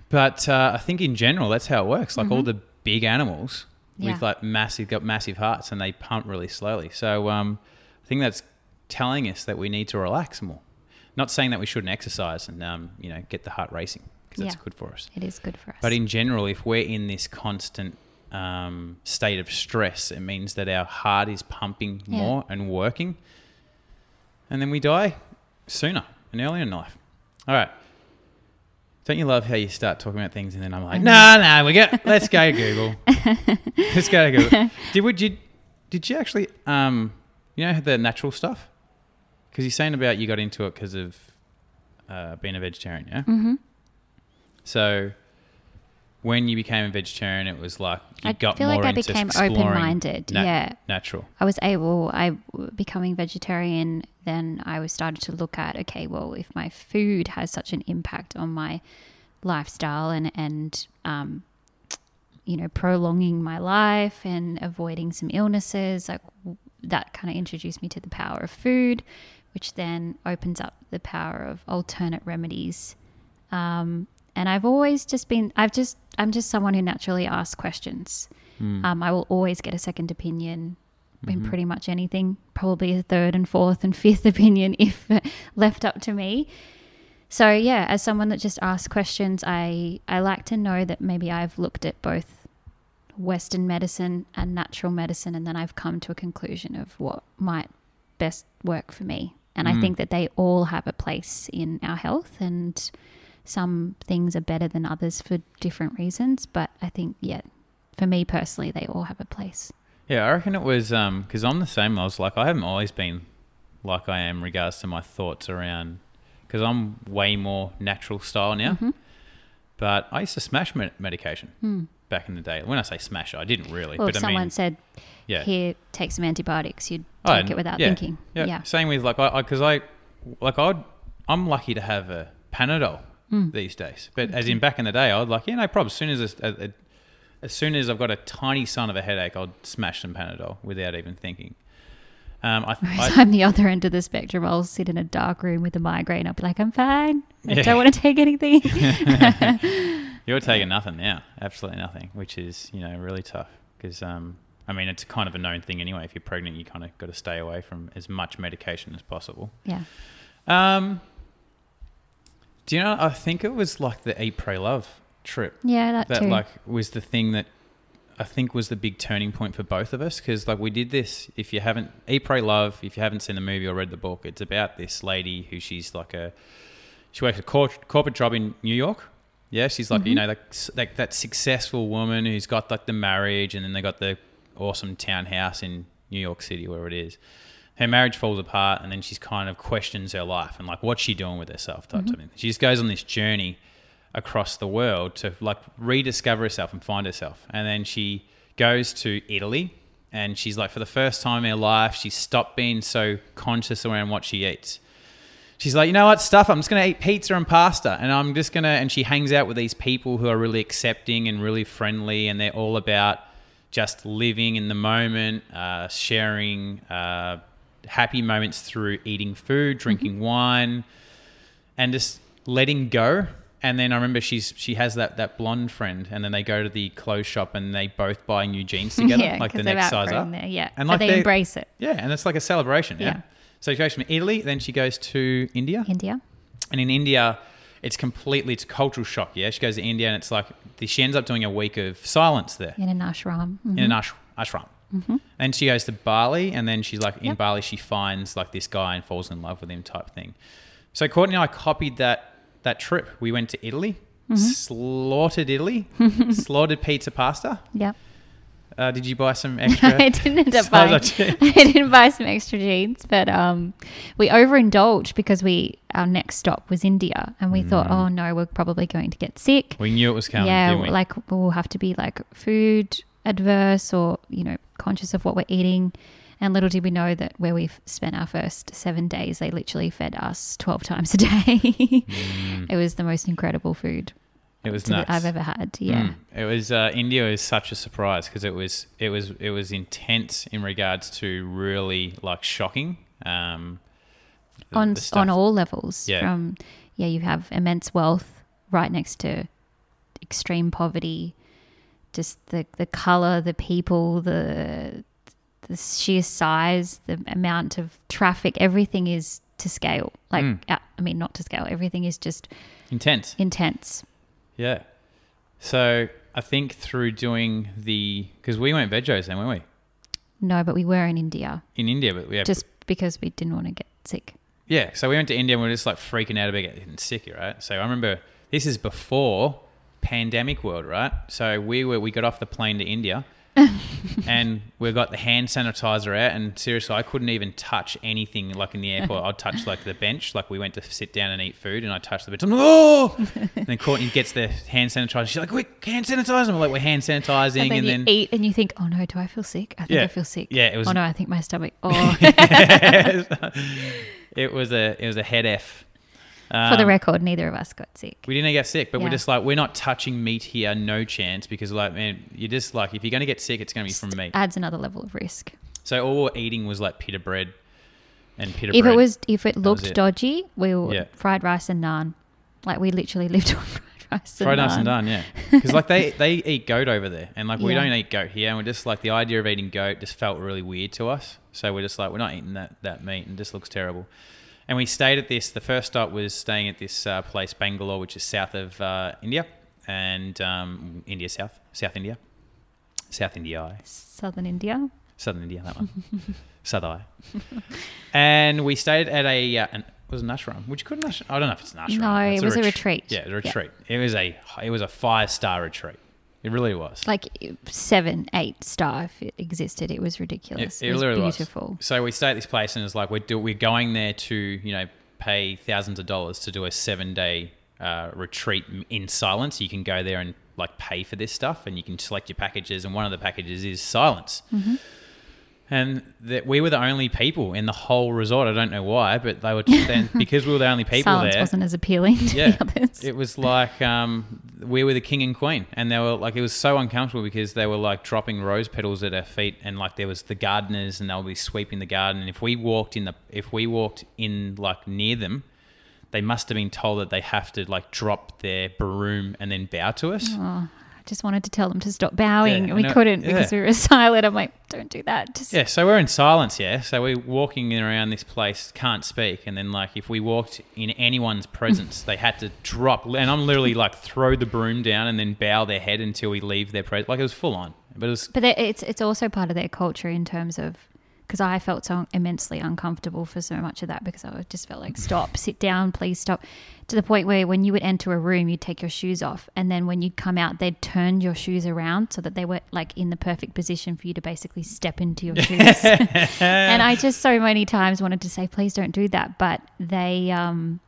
but uh, I think in general, that's how it works. Like all the big animals Mm-hmm. Yeah. with like massive, got massive hearts, and they pump really slowly. So um, I think that's telling us that we need to relax more. Not saying that we shouldn't exercise and um, you know get the heart racing because that's Yeah. good for us. It is good for us. But in general, if we're in this constant um, state of stress, it means that our heart is pumping Yeah. more and working, and then we die sooner and earlier in life. All right. Don't you love how you start talking about things and then I'm like, no, no, we got let's go to Google. let's go to Google. Did we, did did you actually um you know the natural stuff? Because you're saying about you got into it because of uh, being a vegetarian, yeah. hmm So when you became a vegetarian, it was like you I got feel more like I into became open-minded. yeah. natural. I was able, I becoming vegetarian, then I was started to look at, okay, well, if my food has such an impact on my lifestyle and, and, um, you know, prolonging my life and avoiding some illnesses, like that kind of introduced me to the power of food, which then opens up the power of alternate remedies. Um, and I've always just been, I've just, I'm just someone who naturally asks questions. Mm. Um, I will always get a second opinion in Mhm. pretty much anything, probably a third and fourth and fifth opinion if left up to me. So yeah, as someone that just asks questions, I I like to know that maybe I've looked at both Western medicine and natural medicine, and then I've come to a conclusion of what might best work for me. And I Mm. think that they all have a place in our health, and some things are better than others for different reasons. But I think yeah, for me personally, they all have a place. Yeah, I reckon it was because I'm the same. I was like, I haven't always been like I am regards to my thoughts around because I'm way more natural style now. Mhm. But I used to smash med- medication Hmm. Back in the day. When I say smash, I didn't really. Well, but if I someone mean, said, yeah, "Here, take some antibiotics," you'd Oh, take it without yeah, thinking. yeah. Yeah. Same with like I because I, like I'd I'm lucky to have a Panadol Hmm. these days. But as in back in the day, I'd like yeah no problem. As soon as a, a, as soon as I've got a tiny sign of a headache, I'd smash some Panadol without even thinking. Um, I, Whereas I I'm the other end of the spectrum. I'll sit in a dark room with a migraine. I'll be like, "I'm fine. I Yeah. don't want to take anything." You're taking nothing now, absolutely nothing, which is you know really tough because um, I mean it's kind of a known thing anyway. If you're pregnant, you kind of got to stay away from as much medication as possible. yeah. Um, do you know? I think it was like the Eat, Pray, Love trip Yeah, that, that too. like was the thing that I think was the big turning point for both of us because like we did this. If you haven't Eat, Pray, Love, if you haven't seen the movie or read the book, it's about this lady who she's like a she works a cor- corporate job in New York. Yeah, she's like you mm-hmm. know like, like that successful woman who's got like the marriage and then they got the awesome townhouse in New York City where it is. Her marriage falls apart and then she's kind of questions her life and like what's she doing with herself type mm-hmm. of thing. She just goes on this journey across the world to like rediscover herself and find herself. And then she goes to Italy and she's like for the first time in her life she's stopped being so conscious around what she eats. She's like, you know what, stuff. I'm just gonna eat pizza and pasta, and I'm just gonna. And she hangs out with these people who are really accepting and really friendly, and they're all about just living in the moment, uh, sharing uh, happy moments through eating food, drinking wine, and just letting go. And then I remember she's she has that that blonde friend, and then they go to the clothes shop and they both buy new jeans together, yeah, like the next size up. There. Yeah, And like they they- embrace it. Yeah, and it's like a celebration. Yeah. Yeah. So she goes from Italy, then she goes to India, India. and in India, it's completely it's a cultural shock. Yeah, she goes to India, and it's like she ends up doing a week of silence there in an ashram. Mhm. in an ash, ashram. And she goes to Bali, and then she's like in Yep. Bali, she finds like this guy and falls in love with him type thing. So Courtney and I copied that that trip. We went to Italy, slaughtered Italy, slaughtered pizza pasta. Yep. Uh, did you buy some extra? I didn't end up buying. jeans? I didn't buy some extra jeans, but um, we overindulged because we our next stop was India, and we thought, oh no, we're probably going to get sick. We knew it was coming. yeah, we? like we'll have to be like food adverse or you know conscious of what we're eating. And little did we know that where we've spent our first seven days, they literally fed us twelve times a day. It was the most incredible food it was nuts. I've ever had. Yeah. Mm. It was uh, India was such a surprise because it was it was it was intense in regards to really like shocking. Um, the- on the on all levels. Yeah. From yeah, you have immense wealth right next to extreme poverty. Just the the color, the people, the the sheer size, the amount of traffic, everything is to scale. Like Mm. I mean, not to scale. Everything is just intense. intense. Yeah. So I think through doing the because we went vegos then, weren't we? No, but we were in India In India, but we have just because we didn't want to get sick. Yeah, so we went to India and we were just like freaking out about getting sick, right? So I remember this is before pandemic world, right? So we were we got off the plane to India and we got the hand sanitizer out and seriously I couldn't even touch anything like in the airport. I'd touch like the bench, like we went to sit down and eat food and I touched the bench. I'm like, oh and then Courtney gets the hand sanitizer. She's like, quick, hand sanitizer. And we're like, we're hand sanitizing And then and you then eat and you think, oh no, do I feel sick? I think Yeah. I feel sick. Yeah, it was- Oh no, I think my stomach. Oh, it was a it was a head F. for the Um, record, neither of us got sick. We didn't get sick, but we're just like we're not touching meat here, no chance, because like man, you're just like if you're gonna get sick, it's gonna be from meat. Adds another level of risk. So all we're eating was like pita bread and pita If bread. it was, if it looked it. dodgy, we were Yeah. fried rice and naan. Like we literally lived on fried rice and fried naan. nice and done, yeah. Because like they they eat goat over there, and like we Yeah. don't eat goat here, and we're just like the idea of eating goat just felt really weird to us. So we're just like we're not eating that that meat, and it just looks terrible. And we stayed at this. The first stop was staying at this uh, place, Bangalore, which is south of uh, India, and um, India South, South India, South India. Southern India. Southern India, that one. Sadai. and we stayed at a, uh, an, it was an ashram, which couldn't, I don't know if it's an ashram. No, It's it was a retreat. Yeah, a Yeah. retreat. It was a, it was a five star retreat. It really was. Like seven, eight star if it existed. It was ridiculous. It, was literally beautiful. So we stayed at this place, and it's like we're do, we're going there to you know pay thousands of dollars to do a seven day uh, retreat in silence. You can go there and like pay for this stuff, and you can select your packages, and one of the packages is silence. Mm-hmm. And that we were the only people in the whole resort. I don't know why, but they were then because we were the only people Silence there. wasn't as appealing to Yeah, the others. it was like um, we were the king and queen, and they were like it was so uncomfortable because they were like dropping rose petals at our feet, and like there was the gardeners, and they'll be sweeping the garden. And if we walked in the if we walked in like near them, they must have been told that they have to like drop their broom and then bow to us. oh, I just wanted to tell them to stop bowing, Yeah, and we know. couldn't because we were silent. I'm like, don't do that. Just Yeah, so we're in silence, yeah. So we're walking in around this place, can't speak, and then like if we walked in anyone's presence, they had to drop, and I'm literally like throw the broom down and then bow their head until we leave their presence. Like it was full on, but it was But it's it's also part of their culture in terms of because I felt so immensely uncomfortable for so much of that because I just felt like stop, sit down, please stop. To the point where when you would enter a room, you'd take your shoes off, and then when you'd come out, they'd turn your shoes around so that they were like in the perfect position for you to basically step into your shoes. and I just so many times wanted to say, please don't do that, but they um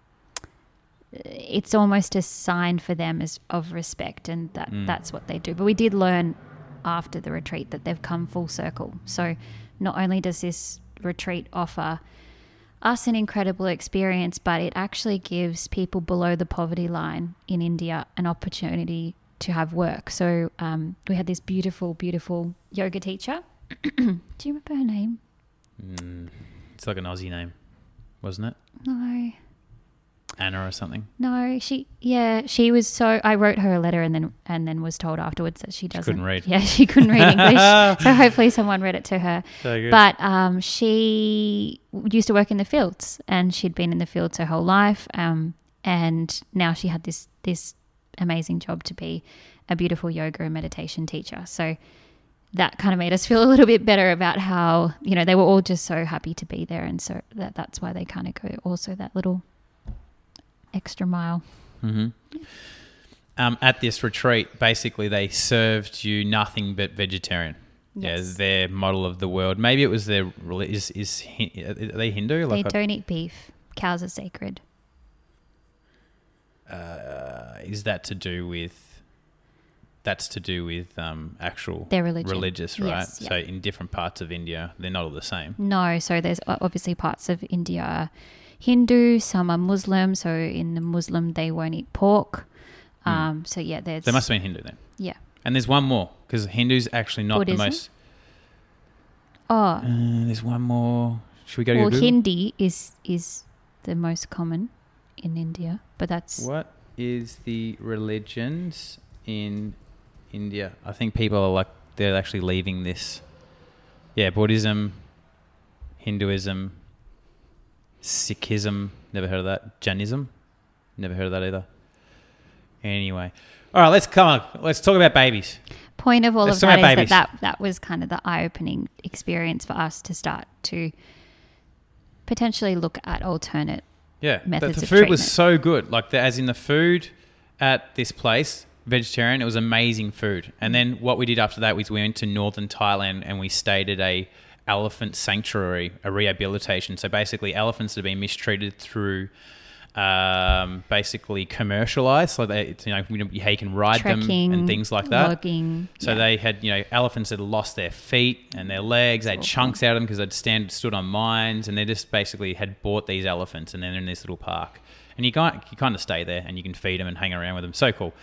it's almost a sign for them as of respect and that Mm. that's what they do but we did learn after the retreat that they've come full circle so not only does this retreat offer us an incredible experience but it actually gives people below the poverty line in india an opportunity to have work. So um, we had this beautiful beautiful yoga teacher. Do you remember her name? Mm, it's like an Aussie name, wasn't it? no Anna or something. No, she yeah, she was so I wrote her a letter and then and then was told afterwards that she doesn't couldn't read. Yeah, she couldn't read English. so hopefully someone read it to her. So good. But um, she used to work in the fields and she'd been in the fields her whole life. Um, and now she had this this amazing job to be a beautiful yoga and meditation teacher. So that kind of made us feel a little bit better about how you know they were all just so happy to be there, and so that that's why they kind of go also that little extra mile. hmm Um, at this retreat, basically, they served you nothing but vegetarian. Yeah, Yes. their model of the world. Maybe it was their is is are they Hindu? They don't eat beef. Cows are sacred. uh, is that to do with? That's to do with um, actual Their religion. religious, right? Yes, yeah. So in different parts of India, they're not all the same. No, so there's obviously parts of India are Hindu, some are Muslim. So in the Muslim, they won't eat pork. Hmm. Um, so yeah, there's They must have been Hindu then. yeah. And there's one more because Hindu's actually not Buddhism? the most. Oh, Uh, there's one more. Should we go to well? Hindi is is the most common in India, but that's What is the religions in India? I think people are like they're actually leaving this. Yeah, Buddhism, Hinduism, Sikhism. Never heard of that. Jainism. Never heard of that either. Anyway, all right. Let's come on. Let's talk about babies. point of all Let's of that is that about is babies. that, that was kind of the eye-opening experience for us to start to potentially look at alternate Yeah, the- methods the, of food was so good. Like the, as in the food at this place, vegetarian. It was amazing food. And then what we did after that was we went to northern Thailand and we stayed at a elephant sanctuary, a rehabilitation. So basically, elephants that have been mistreated through. Um, basically commercialized, so they, it's, you know, you how you can ride trekking them and things like that. logging. So yeah. they had, you know, elephants had lost their feet and their legs. They had chunks out of them because they'd stand stood on mines, and they just basically had bought these elephants, and then they're in this little park, and you can't you kind of stay there, and you can feed them and hang around with them. So cool.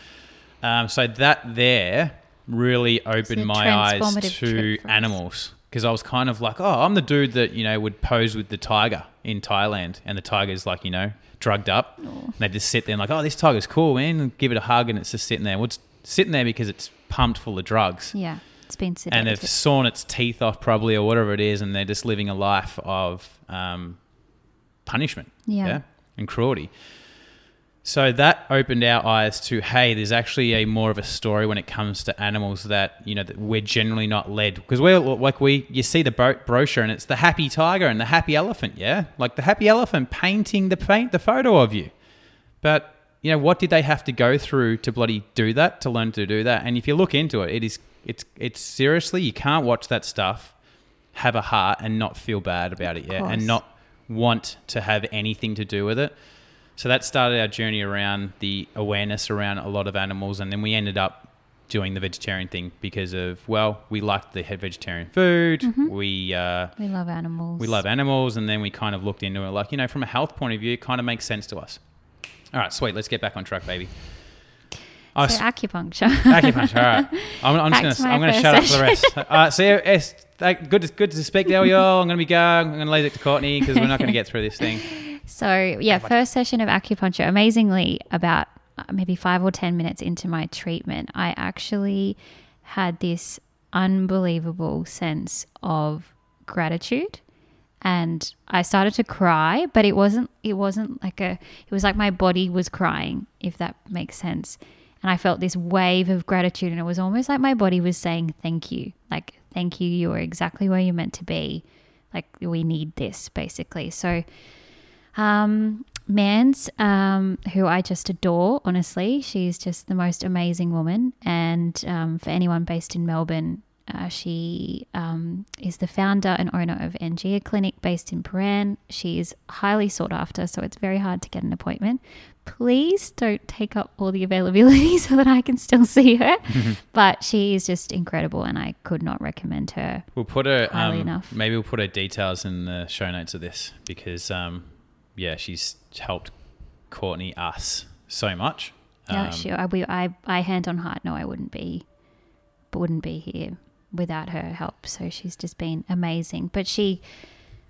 Um, so that there really opened my eyes to animals because I was kind of like, oh, I'm the dude that you know would pose with the tiger in Thailand, and the tiger's like, you know, drugged up. And they just sit there and like, oh, this tiger's cool, man, and give it a hug, and it's just sitting there. Well, it's sitting there because it's pumped full of drugs yeah, it's been sedated. and they've sawn its teeth off probably or whatever it is and they're just living a life of um, punishment Yeah. and cruelty so that opened our eyes to hey there's actually a more of a story when it comes to animals that you know that we're generally not led because we're like we you see the bro- brochure and it's the happy tiger and the happy elephant yeah like the happy elephant painting the paint the photo of you but you know what did they have to go through to bloody do that to learn to do that? And if you look into it, it is it's it's seriously you can't watch that stuff, have a heart and not feel bad about it, yeah, course. and not want to have anything to do with it. So that started our journey around the awareness around a lot of animals, and then we ended up doing the vegetarian thing because of well, we liked the vegetarian food, we. Uh, we love animals. we love animals, and then we kind of looked into it, like you know, from a health point of view, it kind of makes sense to us. All right, sweet. Let's get back on track, baby. So acupuncture. acupuncture. All right, I'm, I'm just gonna, I'm gonna shut up for the rest. Right, see you. Es, good, to, good to speak. There we go. I'm gonna be going. I'm gonna leave it to Courtney because we're not gonna get through this thing. So yeah, first session of acupuncture. Amazingly, about uh, maybe five or ten minutes into my treatment, I actually had this unbelievable sense of gratitude, and I started to cry. But it wasn't. It wasn't like a. It was like my body was crying, if that makes sense. And I felt this wave of gratitude, and it was almost like my body was saying, "Thank you, like thank you. You are exactly where you're meant to be. Like we need this, basically." So um, Mans, um, who I just adore, honestly. She's just the most amazing woman. And um, for anyone based in Melbourne, uh, she um, is the founder and owner of Angea Clinic based in Prahran. She is highly sought after, so it's very hard to get an appointment. Please don't take up all the availability so that I can still see her. but she is just incredible, and I could not recommend her. We'll put her. Um, enough. maybe we'll put her details in the show notes of this because, um, yeah, she's helped Courtney us so much. Yeah, Um, she, I, we, I, I hand on heart, no, I wouldn't be, wouldn't be here without her help. So she's just been amazing. But she,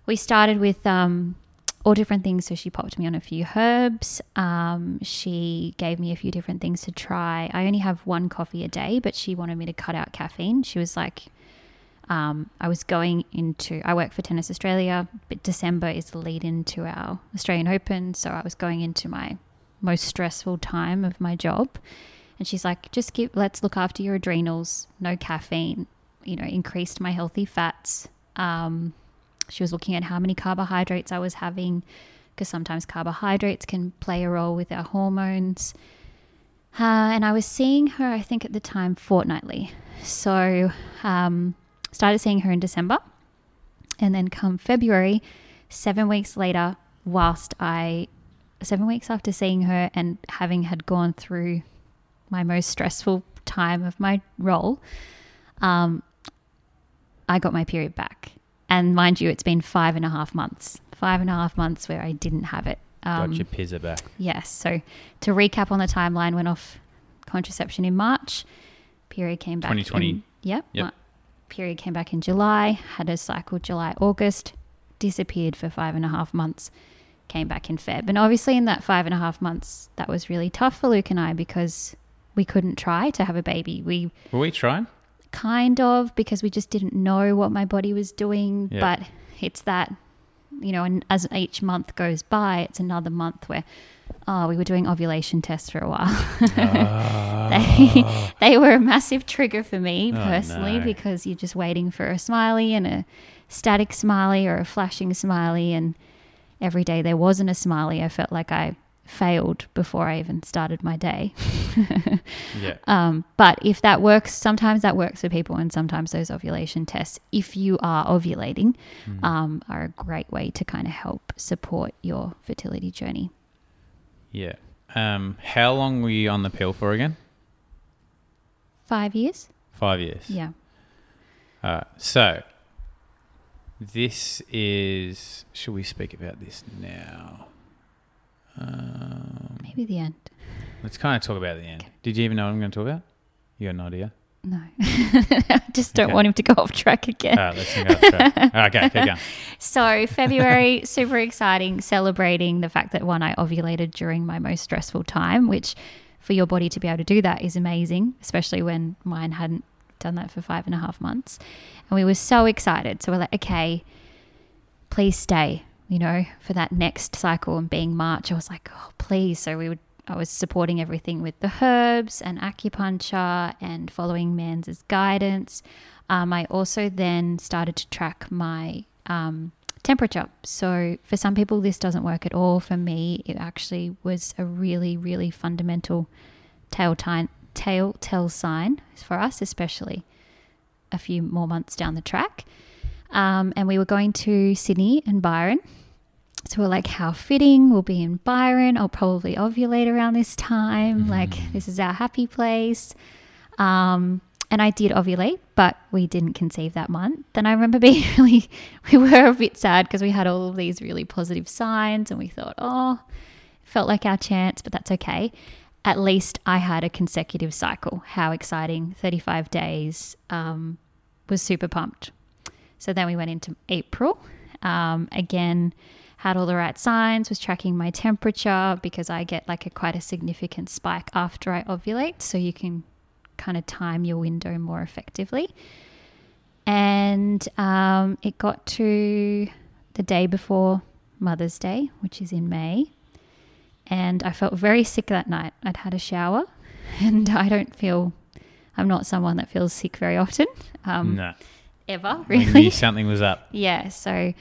we started with um, all different things. So she popped me on a few herbs. Um, she gave me a few different things to try. I only have one coffee a day, but she wanted me to cut out caffeine. She was like, um, I was going into, I work for Tennis Australia, but December is the lead into our Australian Open. So I was going into my most stressful time of my job. And she's like, just give, let's look after your adrenals, no caffeine, you know, increased my healthy fats. Um, she was looking at how many carbohydrates I was having because sometimes carbohydrates can play a role with our hormones. Uh, and I was seeing her, I think at the time, fortnightly. So, um, started seeing her in December. And then come February, seven weeks later, whilst I, seven weeks after seeing her and having had gone through my most stressful time of my role, um, I got my period back. And mind you, it's been five and a half months. Five and a half months where I didn't have it. Um, got your pizza back. Yes. So to recap on the timeline, went off contraception in March. Period came back. 2020. In, yep. Yep. Period came back in July. Had a cycle July, August. Disappeared for five and a half months. came back in Feb. And obviously, in that five and a half months, that was really tough for Luke and I because we couldn't try to have a baby. We Were we trying? kind of because we just didn't know what my body was doing. Yeah. But it's that, you know, and as each month goes by, it's another month where, oh, we were doing ovulation tests for a while. they, they were a massive trigger for me Oh, personally no. because you're just waiting for a smiley and a static smiley or a flashing smiley. And every day there wasn't a smiley, I felt like I failed before I even started my day. Yeah. Um, but if that works, sometimes that works for people, and sometimes those ovulation tests, if you are ovulating, Hmm. um, are a great way to kind of help support your fertility journey. Yeah. Um, how long were you on the pill for again? Five years? Five years. Yeah. All right. So, this is. Should we speak about this now? Um, Maybe the end. let's kind of talk about the end. Did you even know what I'm going to talk about? You got no idea? No. I just don't Okay. want him to go off track again. Let's off track. Okay, keep going. So February, super exciting, celebrating the fact that one I ovulated during my most stressful time, which for your body to be able to do that is amazing, especially when mine hadn't done that for five and a half months. And we were so excited. So we're like, okay, please stay, you know, for that next cycle and being March. I was like, oh, please. So we would I was supporting everything with the herbs and acupuncture and following Mans's guidance. Um, I also then started to track my um, temperature. So for some people, this doesn't work at all. For me, it actually was a really, really fundamental tail time, tail tell sign for us, especially a few more months down the track. Um, and we were going to Sydney and Byron. So we're like, how fitting. We'll be in Byron. I'll probably ovulate around this time. Like, this is our happy place. Um, and I did ovulate, but we didn't conceive that month. Then I remember being really, we were a bit sad because we had all of these really positive signs and we thought, oh, felt like our chance, but that's okay. At least I had a consecutive cycle. How exciting. 35 days. Um, was super pumped. So then we went into April. Um, again, had all the right signs, was tracking my temperature because I get like a quite a significant spike after I ovulate. So you can kind of time your window more effectively. And um, it got to the day before Mother's Day, which is in May. And I felt very sick that night. I'd had a shower, and I don't feel, I'm not someone that feels sick very often, um, no. ever, really. something was up. Yeah. So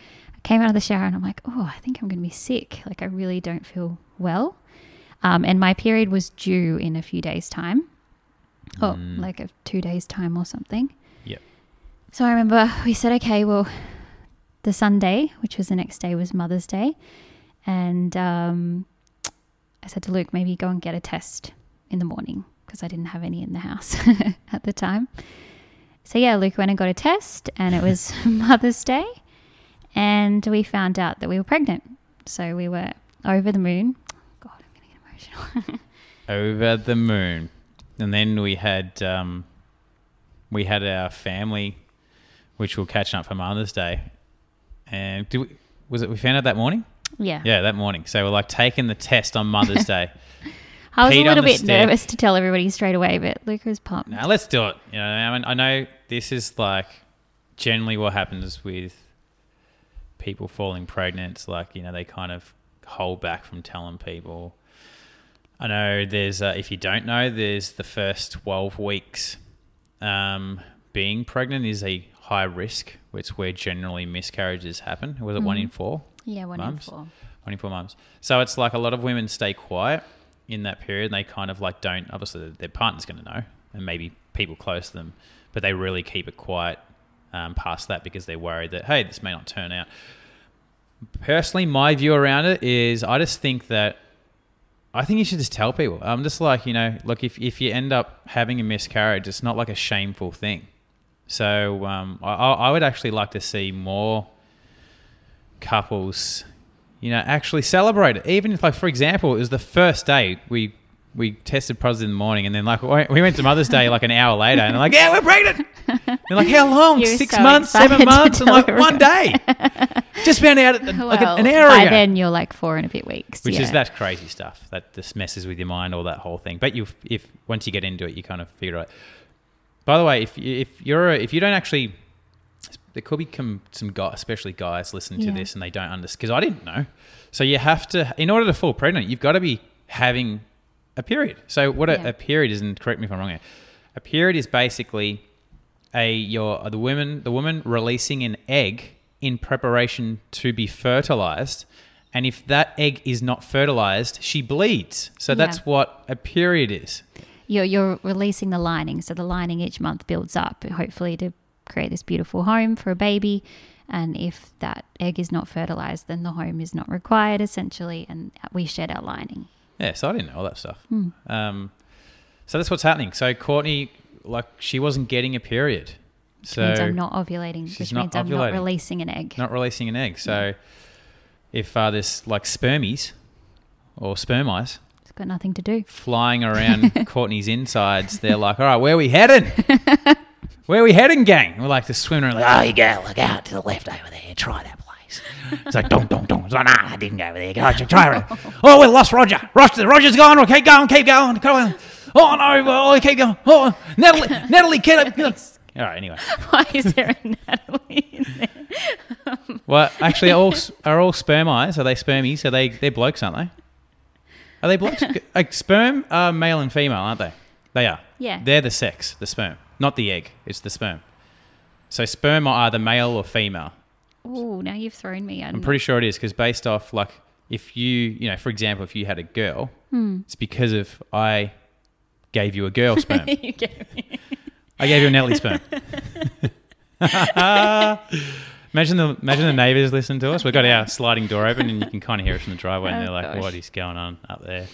came out of the shower and I'm like, oh, I think I'm going to be sick. Like, I really don't feel well. Um, and my period was due in a few days' time. Oh, Mm. like a two days' time or something. Yep. So I remember we said, okay, well, the Sunday, which was the next day, was Mother's Day. And um, I said to Luke, maybe go and get a test in the morning because I didn't have any in the house at the time. So yeah, Luke went and got a test, and it was Mother's Day, and we found out that we were pregnant. So we were over the moon. God, I'm gonna get emotional. Over the moon. And then we had um, we had our family, which we'll catch up for Mother's Day. And do we, was it we found out that morning? yeah. Yeah, that morning. So we're like taking the test on Mother's Day. I was Peed a little bit stair. nervous to tell everybody straight away, but Luke was pumped. Now let's do it. You know, I mean, I know this is like generally what happens with people falling pregnant. It's like you know they kind of hold back from telling people. I know there's uh, if you don't know, there's the first twelve weeks. Um, being pregnant is a high risk. It's where generally miscarriages happen. Was it one in four? Yeah, one Mums? in four. 24 months. So it's like a lot of women stay quiet in that period. And they kind of like don't, obviously, their partner's going to know, and maybe people close to them, but they really keep it quiet um, past that because they're worried that, hey, this may not turn out. Personally, my view around it is I just think that I think you should just tell people. I'm just like, you know, look, if, if you end up having a miscarriage, it's not like a shameful thing. So um, I, I would actually like to see more couples, you know, actually celebrate it. Even if, like, for example, it was the first date we we tested positive in the morning, and then like we we went to Mother's Day like an hour later, and they're like, "Yeah, we're pregnant." They're like, "How long? You were Six so months? Seven months?" I'm like, "One day." Just found out uh, like an- Well, an hour by ago. then you're like four and a bit weeks. Which yeah. is that's crazy stuff. That just messes with your mind, all that whole thing. But you, if once you get into it, you kind of figure it out. By the way, if you, if you're a, if you don't actually, there could be some guys, especially guys, listening to Yeah. this and they don't understand because I didn't know. So you have to, in order to fall pregnant, you've got to be having a period. So what Yeah. a, a period is, and correct me if I'm wrong here, a period is basically a your the woman the woman releasing an egg in preparation to be fertilized and if that egg is not fertilized she bleeds so that's what a period is you're, you're releasing the lining. So the lining each month builds up, hopefully to create this beautiful home for a baby. And if that egg is not fertilized, then the home is not required essentially, and we shed our lining. Yeah so i didn't know all that stuff Hmm. um, so that's what's happening so courtney like she wasn't getting a period Which so means I'm not ovulating, she's which not means I'm not releasing an egg. not releasing an egg so if uh, there's like spermies or sperm eyes It's got nothing to do. flying around Courtney's insides. They're like, all right, where are we heading? Where are we heading, gang? We're like to swim around. Like, Oh, you go, look out to the left over there. Try that. It's like, dong, dong, dong. It's like, nah, I didn't go over there. Go, try it. Oh, we lost Roger. Roger. Roger's gone. Oh, keep going, keep going. Keep going. Oh, no. Oh, keep going. Oh, Natalie, Natalie, get up. All right, anyway. Why is there a Natalie in there? Um, well, actually, all are all sperm eyes? Are they spermies? Are they they're blokes, aren't they? Are they blokes? like sperm are male and female, aren't they? They are. Yeah. They're the sex, the sperm, not the egg. It's the sperm. So sperm are either male or female. Oh, now you've thrown me. I'm pretty sure it is because based off like if you you know for example if you had a girl, it's because of I gave you a girl sperm. you gave me. I gave you a Nelly sperm. imagine the imagine the neighbours listen to us. We've got our sliding door open and you can kind of hear us from the driveway, and Oh, they're like, gosh. "What is going on up there?"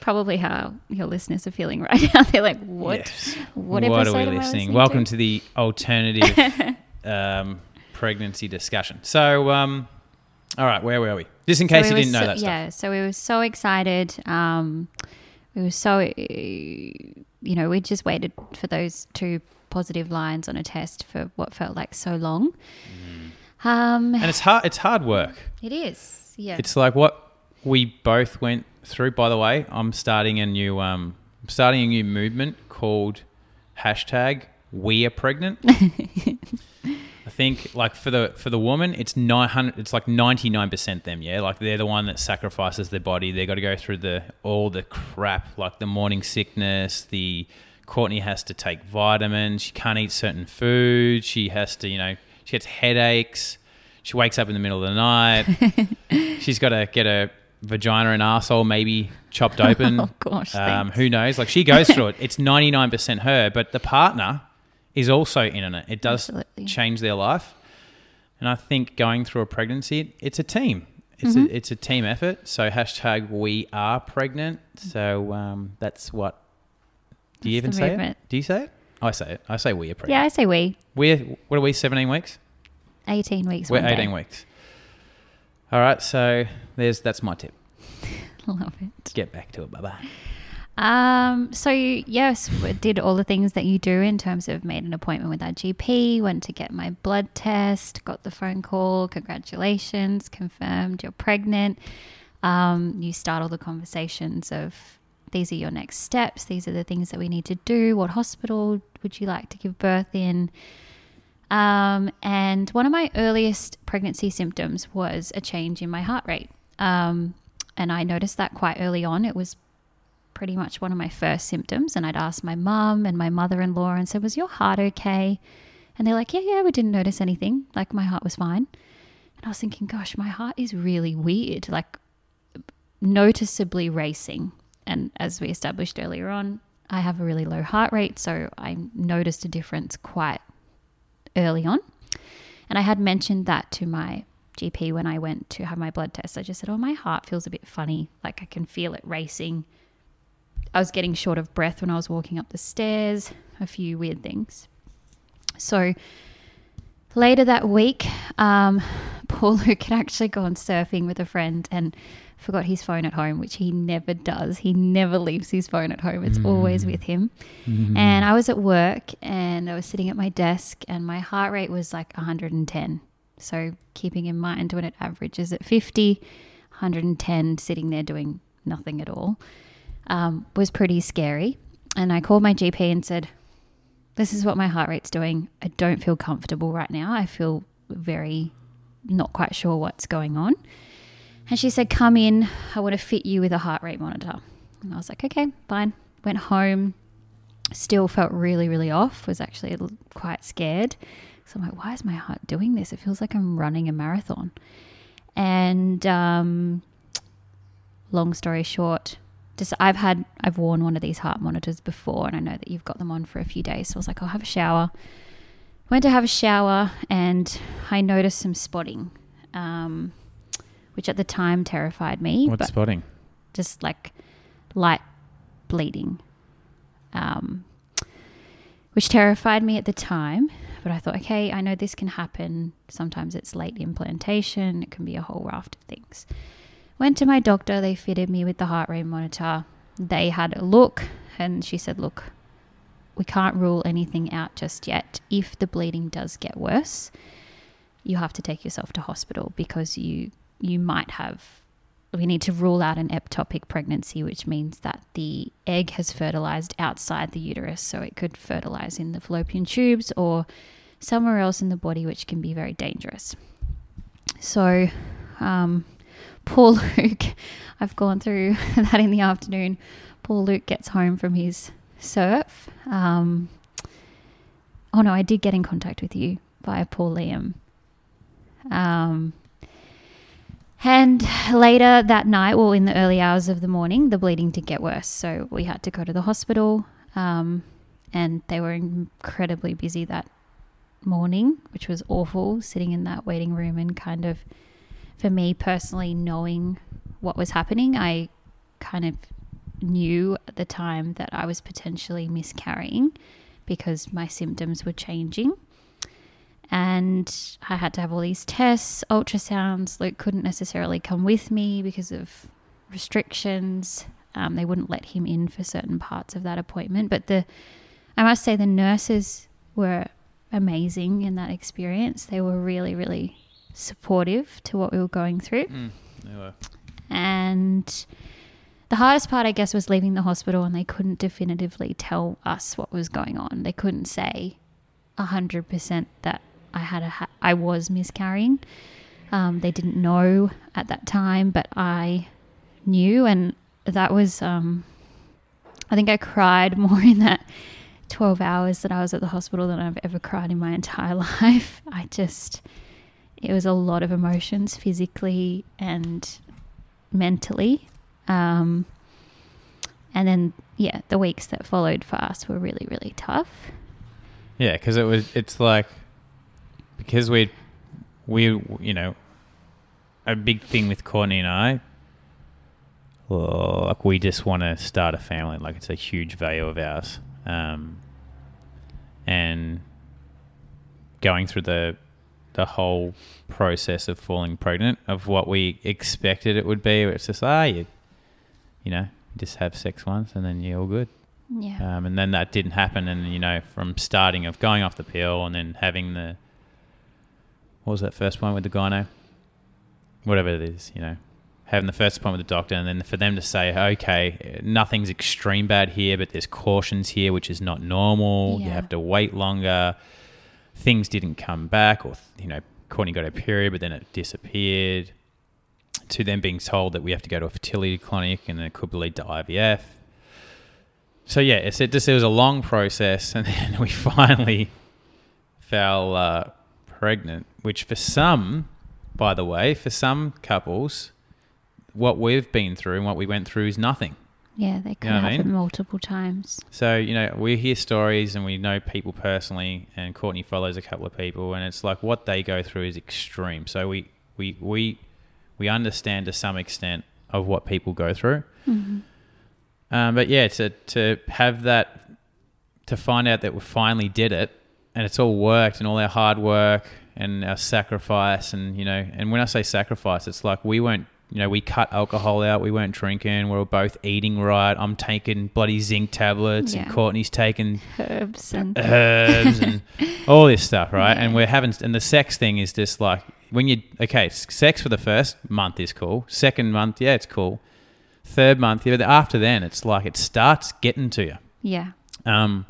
Probably how your listeners are feeling right now. They're like, what? Yes. What, What, are we listening? listening Welcome to? to the alternative um, pregnancy discussion. So, um, all right, where were we? Just in So case we you didn't know so- that stuff. Yeah, so we were so excited. Um, we were so, you know, we just waited for those two positive lines on a test for what felt like so long. Um, And it's hard. It's hard work. it is, yeah. It's like what we both went through. By the way, I'm starting a new um, I'm starting a new movement called hashtag We Are Pregnant. I think like for the for the woman, it's nine hundred. It's like ninety nine percent them. Yeah, like they're the one that sacrifices their body. They got to go through the all the crap, like the morning sickness. The Courtney has to take vitamins. She can't eat certain foods. She has to, you know, she gets headaches. She wakes up in the middle of the night. She's got to get a vagina and asshole maybe chopped open. Oh, gosh, um, who knows? Like she goes through it. It's ninety nine percent her, but the partner is also in it. It does Absolutely. change their life, and I think going through a pregnancy, it's a team. It's Mm-hmm. a it's a team effort. So hashtag we are pregnant. So um, that's what. Do you even That's the say movement. it? Do you say it? I say it. I say we are pregnant. yeah. I say we. We're what are we? Seventeen weeks. 18 weeks. We're one day. eighteen weeks. All right. So there's that's my tip. Love it. Get back to it. Bye bye. Um, so yes, did all the things that you do in terms of made an appointment with our GP, went to get my blood test, got the phone call, congratulations, confirmed you're pregnant. Um, you start all the conversations of these are your next steps, these are the things that we need to do, what hospital would you like to give birth in? Um, and one of my earliest pregnancy symptoms was a change in my heart rate. Um, and I noticed that quite early on. It was pretty much one of my first symptoms. And I'd asked my mum and my mother in law and said, Was your heart okay? And they're like, Yeah, yeah, we didn't notice anything. Like, my heart was fine. And I was thinking, Gosh, my heart is really weird, like noticeably racing. And as we established earlier on, I have a really low heart rate. So I noticed a difference quite early on. And I had mentioned that to my GP when I went to have my blood test. I just said, Oh, my heart feels a bit funny. Like I can feel it racing. I was getting short of breath when I was walking up the stairs, a few weird things. So later that week, um, Paul Luke had actually gone surfing with a friend and forgot his phone at home, which he never does. He never leaves his phone at home, it's always with him. And I was at work and I was sitting at my desk and my heart rate was like 110. So, keeping in mind when it averages at 50, 110 sitting there doing nothing at all um, was pretty scary. And I called my GP and said, This is what my heart rate's doing. I don't feel comfortable right now. I feel very not quite sure what's going on. And she said, Come in. I want to fit you with a heart rate monitor. And I was like, Okay, fine. Went home. Still felt really, really off. Was actually quite scared. So I'm like, Why is my heart doing this? It feels like I'm running a marathon. And um, long story short, just I've had I've worn one of these heart monitors before, and I know that you've got them on for a few days. So I was like, I'll have a shower. Went to have a shower, and I noticed some spotting, um, which at the time terrified me. What's spotting? just like light bleeding, um, which terrified me at the time. But I thought, okay, I know this can happen. Sometimes it's late implantation, it can be a whole raft of things. Went to my doctor, they fitted me with the heart rate monitor. They had a look, and she said, Look, we can't rule anything out just yet. If the bleeding does get worse, you have to take yourself to hospital because you you might have we need to rule out an ectopic pregnancy, which means that the egg has fertilized outside the uterus, so it could fertilize in the fallopian tubes or somewhere else in the body, which can be very dangerous. So, um, poor Luke, I've gone through that in the afternoon. Poor Luke gets home from his surf. Um, oh no, I did get in contact with you via Paul Liam. Um, and later that night, well, in the early hours of the morning, the bleeding did get worse. So we had to go to the hospital. Um, and they were incredibly busy that morning, which was awful, sitting in that waiting room and kind of, for me personally, knowing what was happening. I kind of knew at the time that I was potentially miscarrying because my symptoms were changing and I had to have all these tests, ultrasounds. Luke couldn't necessarily come with me because of restrictions. Um, they wouldn't let him in for certain parts of that appointment. But the, I must say, the nurses were amazing in that experience. They were really, really supportive to what we were going through. Mm, they were. And the hardest part, I guess, was leaving the hospital and they couldn't definitively tell us what was going on. They couldn't say 100% that I had a ha- I was miscarrying. Um, they didn't know at that time, but I knew, and that was. Um, I think I cried more in that 12 hours that I was at the hospital than I've ever cried in my entire life. I just, it was a lot of emotions physically and mentally. Um, and then, yeah, the weeks that followed for us were really, really tough. Yeah, because it was. It's like because we, we, you know, a big thing with Courtney and I. Like we just want to start a family. Like it's a huge value of ours, um, and going through the the whole process of falling pregnant of what we expected it would be. It's just ah, you, you know, just have sex once and then you're all good. Yeah. Um, and then that didn't happen. And, you know, from starting of going off the pill and then having the, what was that first one with the gyno? Whatever it is, you know, having the first appointment with the doctor and then for them to say, okay, nothing's extreme bad here, but there's cautions here, which is not normal. Yeah. You have to wait longer. Things didn't come back or, you know, Courtney got a period, but then it disappeared. To them being told that we have to go to a fertility clinic and it could lead to IVF. So yeah, it's it just it was a long process, and then we finally fell uh, pregnant. Which for some, by the way, for some couples, what we've been through and what we went through is nothing. Yeah, they could know what I mean? multiple times. So you know, we hear stories and we know people personally, and Courtney follows a couple of people, and it's like what they go through is extreme. So we we we we understand to some extent of what people go through. Um, but yeah, to to have that, to find out that we finally did it, and it's all worked, and all our hard work and our sacrifice, and you know, and when I say sacrifice, it's like we weren't you know, we cut alcohol out. We weren't drinking. We were both eating right. I'm taking bloody zinc tablets, Yeah. and Courtney's taking Herbs and herbs and all this stuff, right? And we're having, and the sex thing is just like when you, okay, sex for the first month is cool. Second month, yeah, it's cool. Third month, yeah, but after then, it's like it starts getting to you. yeah. Um,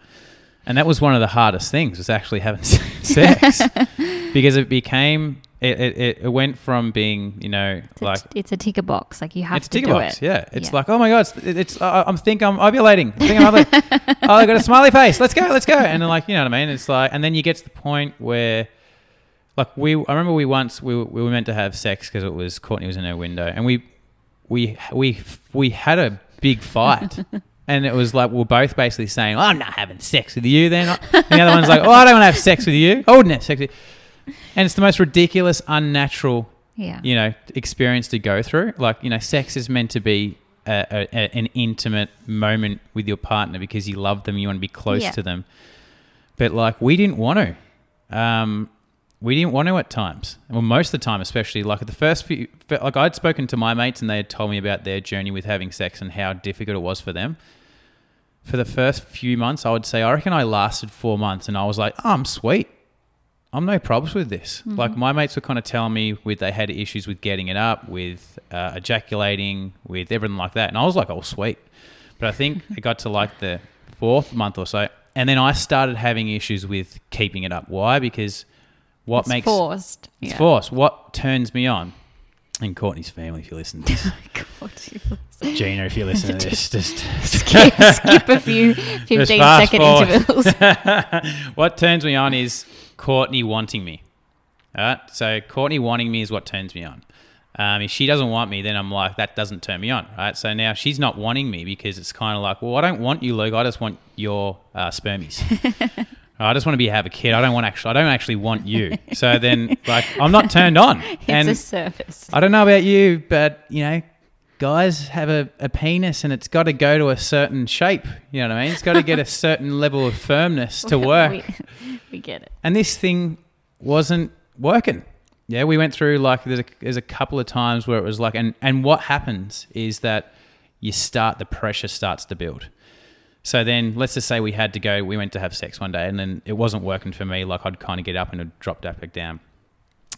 and that was one of the hardest things was actually having sex because it became, it, it, it- went from being, you know, It's, a, like, it's a ticker box. Like you have it's a to ticker do box, it. yeah. It's Yeah. like, oh my god, it's, it's uh, I'm think I'm ovulating. I think I'm ovulating. oh, I got a smiley face. Let's go, let's go. And then like, you know what I mean? It's like, and then you get to the point where, like, we. I remember we once we, we were meant to have sex because it was Courtney was in her window, and we we we we had a big fight. And it was like we we're both basically saying, "I'm not having sex with you." Then and the other one's like, "Oh, I don't want to have sex with you. I wouldn't have sex with you." And it's the most ridiculous, unnatural Yeah. you know experience to go through. Like you know sex is meant to be a, a, an intimate moment with your partner because you love them you want to be close Yeah. to them. But like we didn't want to. Um we didn't want to at times. Well most of the time especially like at the first few like i'd spoken to my mates and they had told me about their journey with having sex and how difficult it was for them. For the first few months i would say i reckon i lasted four months and i was like oh, i'm sweet I'm no problems with this. Like my mates were kind of telling me with they had issues with getting it up, with uh, ejaculating, with everything like that, and I was like, "Oh, sweet." But I think it got to like the fourth month or so, and then I started having issues with keeping it up. Why? Because what it's makes forced. it's yeah. forced. What turns me on? And Courtney's family, if you listen to this, God, you- Gina, if you listen to this, just skip, skip a few 15 second intervals. what turns me on is Courtney wanting me. All right. So Courtney wanting me is what turns me on. Um, if she doesn't want me, then I'm like, that doesn't turn me on. Right. So now she's not wanting me because it's kind of like, well, I don't want you, Luke. I just want your uh, spermies. I just want to be have a kid. I don't want actually. I don't actually want you. So then, like, I'm not turned on. it's and a service. I don't know about you, but you know, guys have a, a penis and it's got to go to a certain shape. You know what I mean? It's got to get a certain level of firmness to work. We, we get it. And this thing wasn't working. Yeah, we went through like there's a, there's a couple of times where it was like, and and what happens is that you start the pressure starts to build. So then, let's just say we had to go. We went to have sex one day, and then it wasn't working for me. Like I'd kind of get up and drop back down.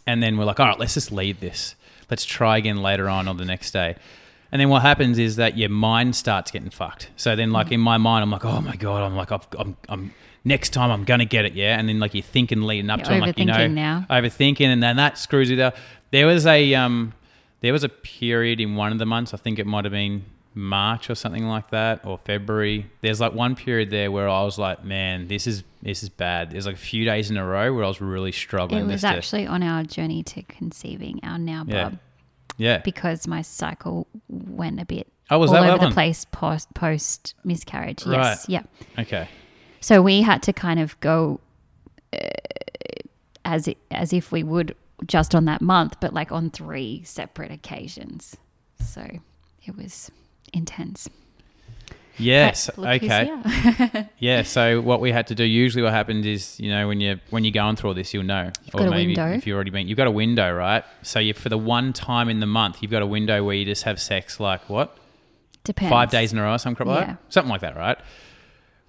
And then we're like, all right, let's just leave this. Let's try again later on or the next day. And then what happens is that your mind starts getting fucked. So then, like in my mind, I'm like, oh my god, I'm like, I've, I'm, I'm next time I'm gonna get it, yeah. And then like you're thinking leading up You're to, it, like you know, overthinking now. overthinking, and then that screws it up. There was a um, there was a period in one of the months. I think it might have been March or something like that, or February. There's like one period there where I was like, man, this is this is bad. There's like a few days in a row where I was really struggling. It was just to- actually on our journey to conceiving our now Yeah. Yeah. because my cycle went a bit Oh, was all that over that the place post post miscarriage. Right. Yes, yeah. Okay. So we had to kind of go uh, as as if we would just on that month, but like on three separate occasions. So it was intense. Yes. But look who's Okay. Yeah. So what we had to do usually, what happens is, you know, when you when you're going through all this, you'll know. You've got a window. if you've already been, you've got a window, right? So you for the one time in the month, you've got a window where you just have sex, like what Depends. five days in a row, or something like Yeah. that, something like that, right?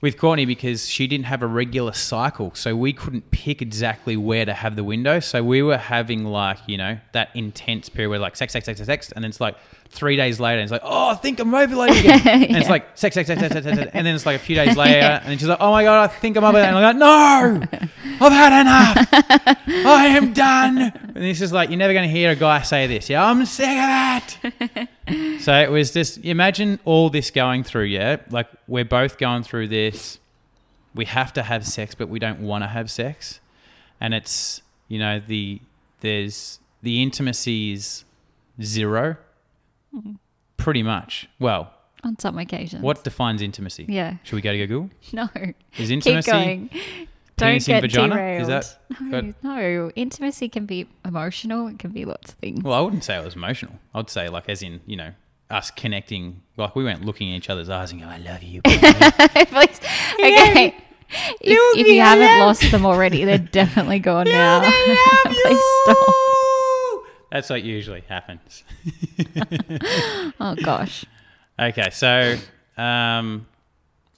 With Courtney, because she didn't have a regular cycle, so we couldn't pick exactly where to have the window. So we were having like you know that intense period where like sex, sex, sex, sex, sex, and then it's like three days later, and it's like, oh, I think I'm ovulating again, and it's like sex, sex, sex, sex, sex, sex, and then it's like a few days later, and she's like, oh my god, I think I'm ovulating, and I'm like, no, I've had enough, I am done. And it's just like you're never going to hear a guy say this. Yeah, I'm sick of it. So it was just imagine all this going through, yeah? Like we're both going through this. We have to have sex, but we don't want to have sex. And it's, you know, the there's the intimacy is 0 Pretty much. Well, on some occasions. what defines intimacy? Yeah. Should we go to Google? No. Is Keep intimacy going. Don't get vagina? derailed. Is that no, good? no. Intimacy can be emotional. It can be lots of things. Well, I wouldn't say it was emotional. I'd say like as in, you know, us connecting like we weren't looking in each other's eyes and go, I love you. baby." Please. Okay. If, if you haven't lost them already, they're definitely gone now. Please stop. That's what usually happens. Oh gosh. Okay, so um,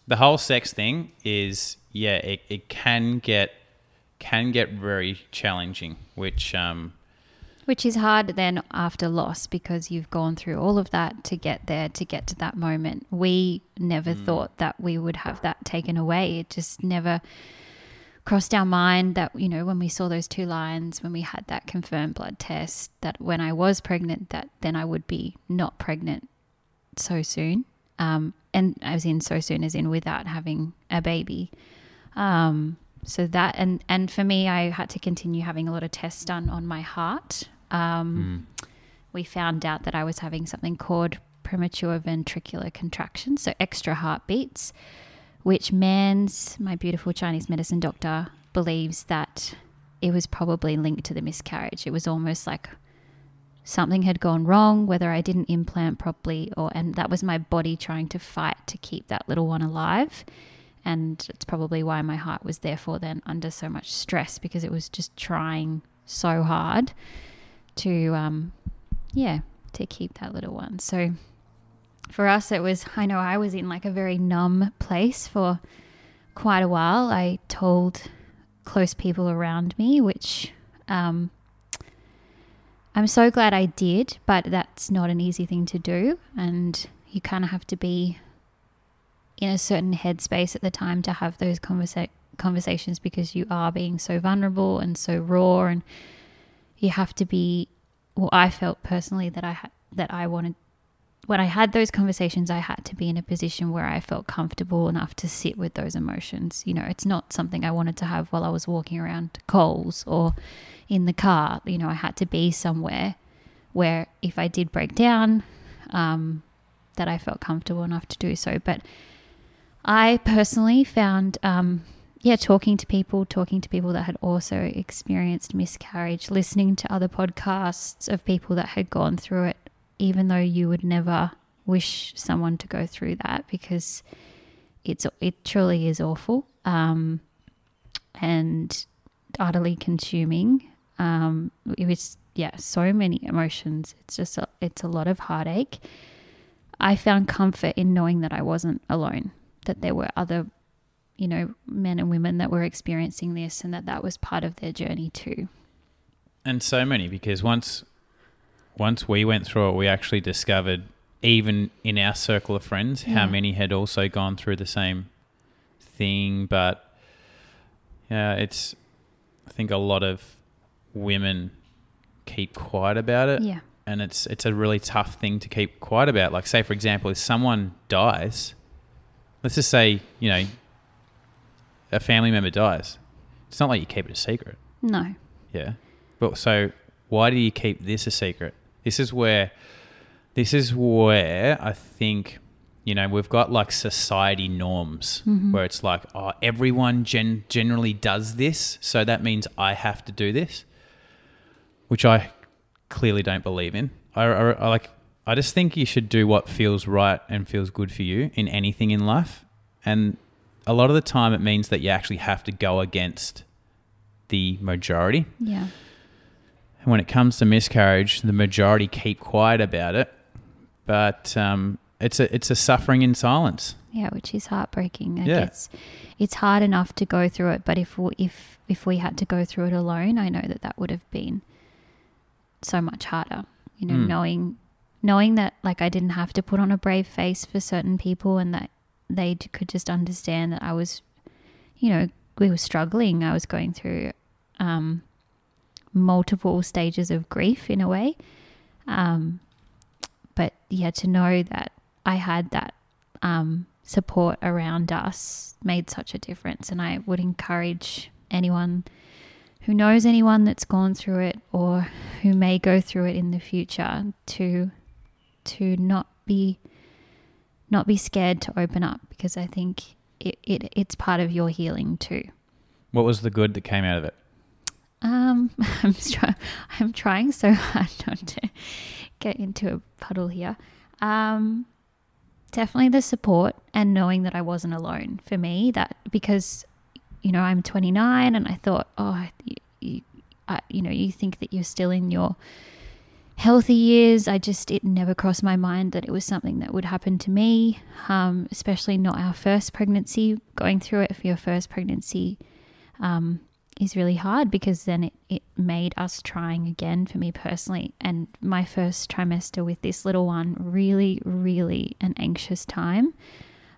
the whole sex thing is yeah, it, it can get can get very challenging, which um, Which is hard then after loss because you've gone through all of that to get there, to get to that moment. We never thought that we would have that taken away. It just never crossed our mind that, you know, when we saw those two lines, when we had that confirmed blood test, that when I was pregnant, that then I would be not pregnant so soon. Um, and was in so soon as in without having a baby. Um, so that and and for me, I had to continue having a lot of tests done on my heart. Um, We found out that I was having something called premature ventricular contractions, so extra heartbeats, which Mans, my beautiful Chinese medicine doctor, believes that it was probably linked to the miscarriage. It was almost like something had gone wrong, whether I didn't implant properly, or and that was my body trying to fight to keep that little one alive. And it's probably why my heart was therefore then under so much stress because it was just trying so hard to, um, yeah, to keep that little one. So for us, it was, I know I was in like a very numb place for quite a while. I told close people around me, which um, I'm so glad I did, but that's not an easy thing to do. And you kind of have to be in a certain headspace at the time to have those conversa- conversations because you are being so vulnerable and so raw and you have to be well I felt personally that I had that I wanted when I had those conversations I had to be in a position where I felt comfortable enough to sit with those emotions. You know it's not something I wanted to have while I was walking around Coles or in the car. You know I had to be somewhere where if I did break down um, that I felt comfortable enough to do so. But I personally found, um, yeah, talking to people, talking to people that had also experienced miscarriage, listening to other podcasts of people that had gone through it, even though you would never wish someone to go through that because it's it truly is awful um, and utterly consuming. Um, it was yeah, so many emotions. It's just a, it's a lot of heartache. I found comfort in knowing that I wasn't alone that there were other, you know, men and women that were experiencing this and that that was part of their journey too. and so many because once once we went through it, we actually discovered even in our circle of friends how many had also gone through the same thing. But yeah, it's I think a lot of women keep quiet about it. Yeah. and it's it's a really tough thing to keep quiet about. Like, say for example, if someone dies, let's just say you know a family member dies, it's not like you keep it a secret, No. yeah. But so why do you keep this a secret? This is where this is where I think you know we've got like society norms mm-hmm. where it's like oh everyone gen- generally does this, so that means I have to do this, which I clearly don't believe in. I, I, I like. I just think you should do what feels right and feels good for you in anything in life, and a lot of the time it means that you actually have to go against the majority. Yeah. And when it comes to miscarriage, the majority keep quiet about it, but um, it's a it's a suffering in silence. Yeah, which is heartbreaking. Like Yeah. It's, it's hard enough to go through it, but if we, if if we had to go through it alone, I know that that would have been so much harder. You know, Mm. knowing knowing that like I didn't have to put on a brave face for certain people, and that they could just understand that I was, you know, we were struggling. I was going through um, multiple stages of grief in a way. Um, but yeah, to know that I had that um, support around us made such a difference. And I would encourage anyone who knows anyone that's gone through it or who may go through it in the future to to not be not be scared to open up because I think it, it it's part of your healing too. What was the good that came out of it? Um, I'm try- I'm trying so hard not to get into a puddle here. Um, definitely the support and knowing that I wasn't alone for me. That because you know I'm 29 and I thought, oh, you, you, I, you know, you think that you're still in your healthy years, I just, it never crossed my mind that it was something that would happen to me, um, especially not our first pregnancy. Going through it for your first pregnancy um, is really hard because then it, it made us trying again for me personally. And my first trimester with this little one, really, really an anxious time,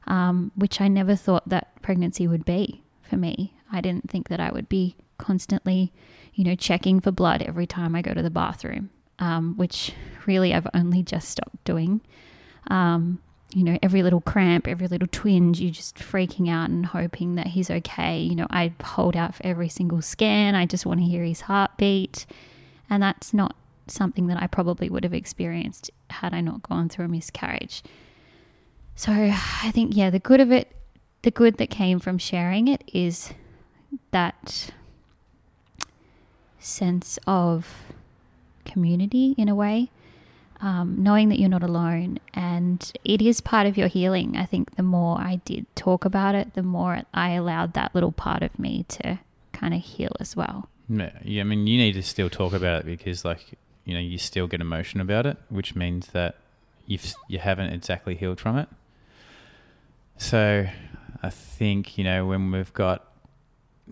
um, which I never thought that pregnancy would be for me. I didn't think that I would be constantly, you know, checking for blood every time I go to the bathroom um, which really I've only just stopped doing. Um, you know, every little cramp, every little twinge, you're just freaking out and hoping that he's okay. You know, I hold out for every single scan. I just want to hear his heartbeat. And that's not something that I probably would have experienced had I not gone through a miscarriage. So I think, yeah, the good of it, the good that came from sharing it is that sense of community in a way, um, knowing that you're not alone. And it is part of your healing. I think the more I did talk about it, the more I allowed that little part of me to kind of heal as well. Yeah, I mean, you need to still talk about it because, like, you know, you still get emotion about it, which means that you've you haven't exactly healed from it. So, I think you know when we've got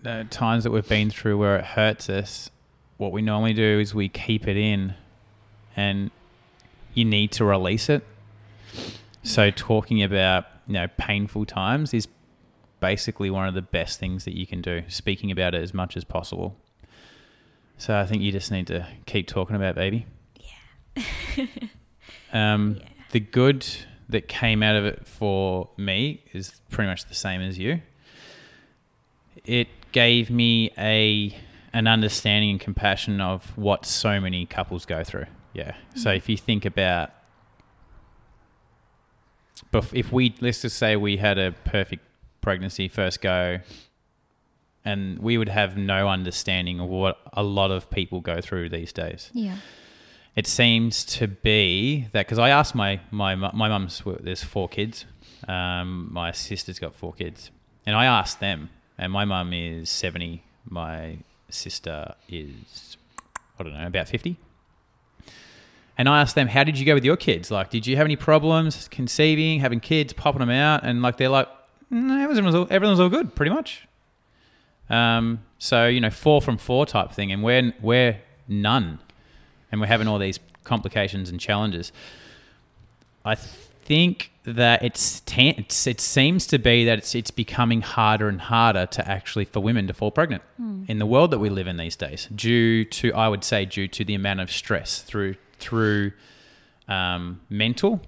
uh, times that we've been through where it hurts us, what we normally do is we keep it in and you need to release it. So talking about, you know, painful times is basically one of the best things that you can do, speaking about it as much as possible. So I think you just need to keep talking about baby. Yeah. um, yeah. The good that came out of it for me is pretty much the same as you. It gave me a an understanding and compassion of what so many couples go through. Yeah. Mm-hmm. So if you think about, if we let's just say we had a perfect pregnancy first go, and we would have no understanding of what a lot of people go through these days. Yeah. It seems to be that because I asked my my my mum's there's four kids, um, my sister's got four kids, and I asked them, and my mum is seventy, my sister is, I don't know, about 50. And I asked them, how did you go with your kids? Like, did you have any problems conceiving, having kids, popping them out? And like, they're like, no, everything was all, everything was all good, pretty much. Um, so, you know, four from four type thing. And we're, we're none. And we're having all these complications and challenges. I think that it's, it's it seems to be that it's it's becoming harder and harder to actually for women to fall pregnant mm. in the world that we live in these days, due to I would say due to the amount of stress through through um, mental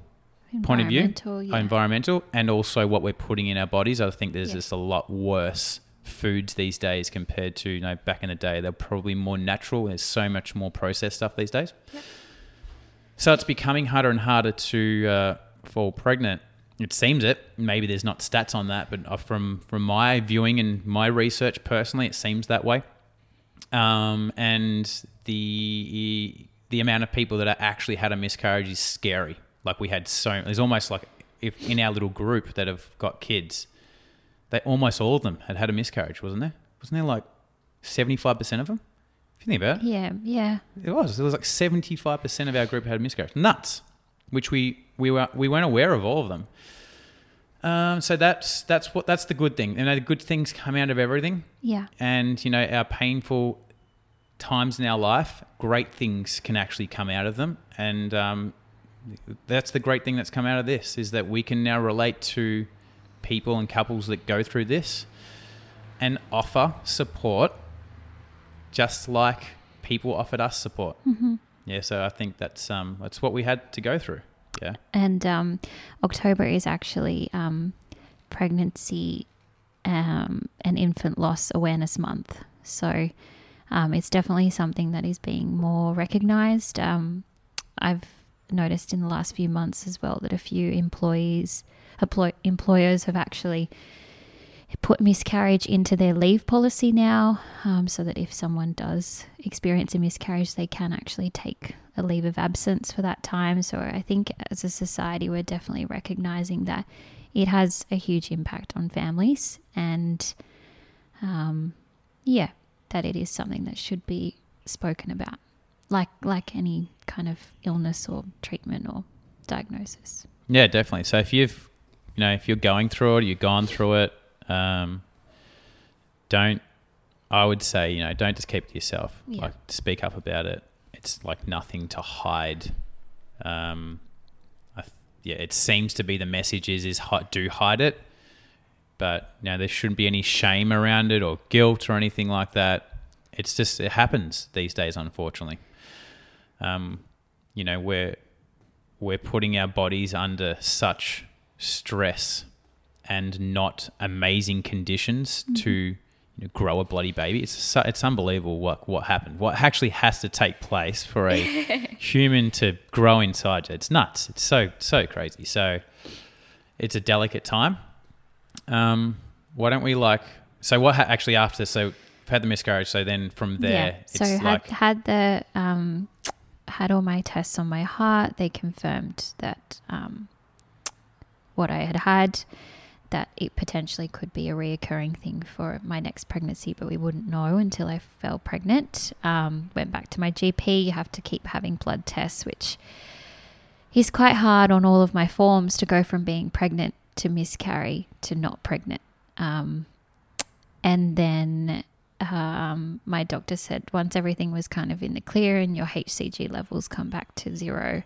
point of view, yeah. environmental, and also what we're putting in our bodies. I think there's yeah. just a lot worse foods these days compared to you know back in the day. They're probably more natural. There's so much more processed stuff these days. Yep. So it's becoming harder and harder to uh, fall pregnant. It seems it. Maybe there's not stats on that, but uh, from from my viewing and my research personally, it seems that way. Um, and the the amount of people that actually had a miscarriage is scary. Like we had so there's almost like if in our little group that have got kids, they almost all of them had had a miscarriage, wasn't there? Wasn't there like seventy five percent of them? If you think about it, yeah, yeah, it was. It was like seventy five percent of our group had a miscarriage. Nuts which we we were we weren't aware of all of them. Um, so that's that's what that's the good thing. You know, the good things come out of everything. Yeah. And you know, our painful times in our life, great things can actually come out of them, and um, that's the great thing that's come out of this is that we can now relate to people and couples that go through this and offer support, just like people offered us support. Mm-hmm yeah, so I think that's um that's what we had to go through. Yeah. And um, October is actually um, pregnancy um, and infant loss awareness month. So um, it's definitely something that is being more recognized. Um, I've noticed in the last few months as well that a few employees, employ- employers have actually put miscarriage into their leave policy now um, so that if someone does experience a miscarriage, they can actually take a leave of absence for that time. So I think as a society, we're definitely recognizing that it has a huge impact on families and, um, yeah, that it is something that should be spoken about. like like any kind of illness or treatment or diagnosis. Yeah, definitely. So if you've, you know, if you're going through it, you've gone through it, um, don't. I would say, you know, don't just keep it to yourself. Yeah. Like, speak up about it. It's like nothing to hide. Um, I, yeah, it seems to be the message is is hi- do hide it, but you know, there shouldn't be any shame around it or guilt or anything like that. It's just it happens these days, unfortunately. Um, you know, we're we're putting our bodies under such stress and not amazing conditions to you know, grow a bloody baby. It's it's unbelievable what what happened. What actually has to take place for a human to grow inside. It's nuts. It's so so crazy. So it's a delicate time. Um, why don't we like? So what ha- actually after? So had the miscarriage. So then from there, So it's had like had the um, had all my tests on my heart. They confirmed that um, what I had had, that it potentially could be a reoccurring thing for my next pregnancy, but we wouldn't know until I fell pregnant. Um, went back to my GP. You have to keep having blood tests, which is quite hard on all of my forms to go from being pregnant to miscarry to not pregnant. Um, and then um, my doctor said once everything was kind of in the clear and your HCG levels come back to zero,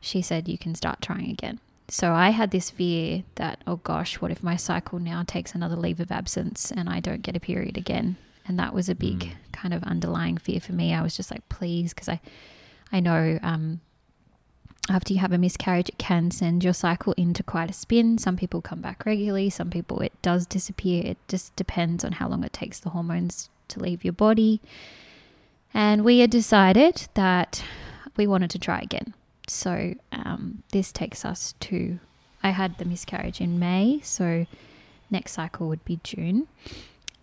she said you can start trying again. So I had this fear that, oh gosh, what if my cycle now takes another leave of absence and I don't get a period again? And that was a big kind of underlying fear for me. I was just like, please, because I, I know um, after you have a miscarriage, it can send your cycle into quite a spin. Some people come back regularly, some people it does disappear. It just depends on how long it takes the hormones to leave your body. And we had decided that we wanted to try again. So um, this takes us to, I had the miscarriage in May, so next cycle would be June.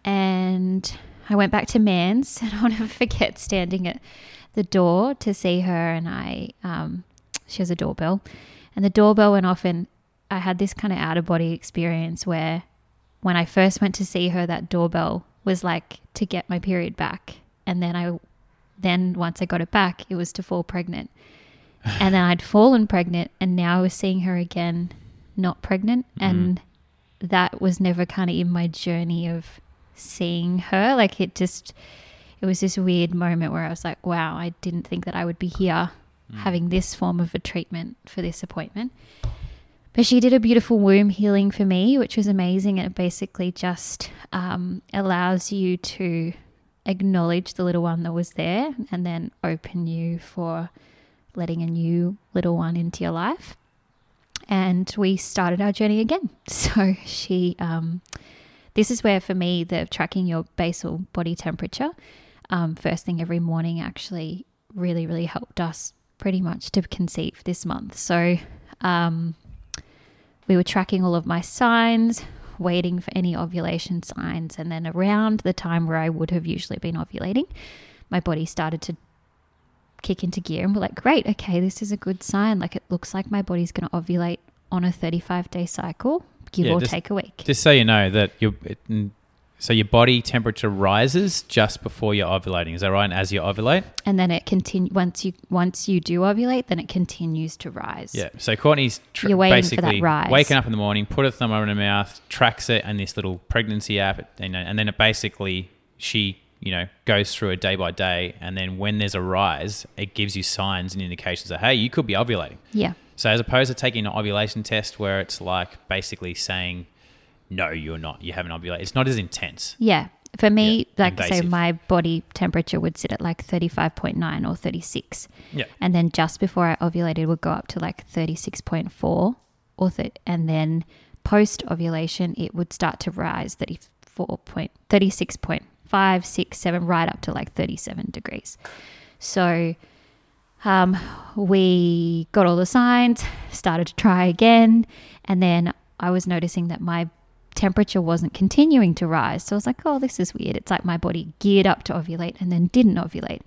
And I went back to Mans, and I'll never forget standing at the door to see her, and I, um, she has a doorbell, and the doorbell went off, and I had this kind of out of body experience where when I first went to see her, that doorbell was like to get my period back, and then I, then once I got it back, it was to fall pregnant, and then I'd fallen pregnant, and now I was seeing her again, not pregnant, mm-hmm. and that was never kind of in my journey of seeing her. Like it just, it was this weird moment where I was like, wow, I didn't think that I would be here having this form of a treatment for this appointment. But she did a beautiful womb healing for me, which was amazing. It basically just um, allows you to acknowledge the little one that was there and then open you for letting a new little one into your life. And we started our journey again. So she, um, this is where for me, the tracking your basal body temperature um, first thing every morning actually really, really helped us pretty much to conceive this month. So um, we were tracking all of my signs, waiting for any ovulation signs. And then around the time where I would have usually been ovulating, my body started to kick into gear. And we're like, great, okay, this is a good sign. Like it looks like my body's going to ovulate on a 35 day cycle, give Yeah, or just- take a week. Just so you know that your it, so your body temperature rises just before you're ovulating. Is that right? And as you ovulate, and then it continue once you once you do ovulate, then it continues to rise. yeah. So Courtney's tr- You're waiting for that basically rise. waking up in the morning, put a thumb over her mouth, tracks it, and this little pregnancy app, and, and then it basically she you know goes through it day by day, and then when there's a rise, it gives you signs and indications that hey, you could be ovulating. Yeah. So as opposed to taking an ovulation test where it's like basically saying, no, you're not, you haven't ovulated. It's not as intense. Yeah. For me, Yeah, like say invasive. my body temperature would sit at like 35.9 or 36. Yeah. And then just before I ovulated would go up to like 36.4 or th- and then post ovulation it would start to rise 34 point 36.5 6 7 right up to like 37 degrees. So um, we got all the signs, started to try again, and then I was noticing that my temperature wasn't continuing to rise. So I was like, oh, this is weird. It's like my body geared up to ovulate and then didn't ovulate.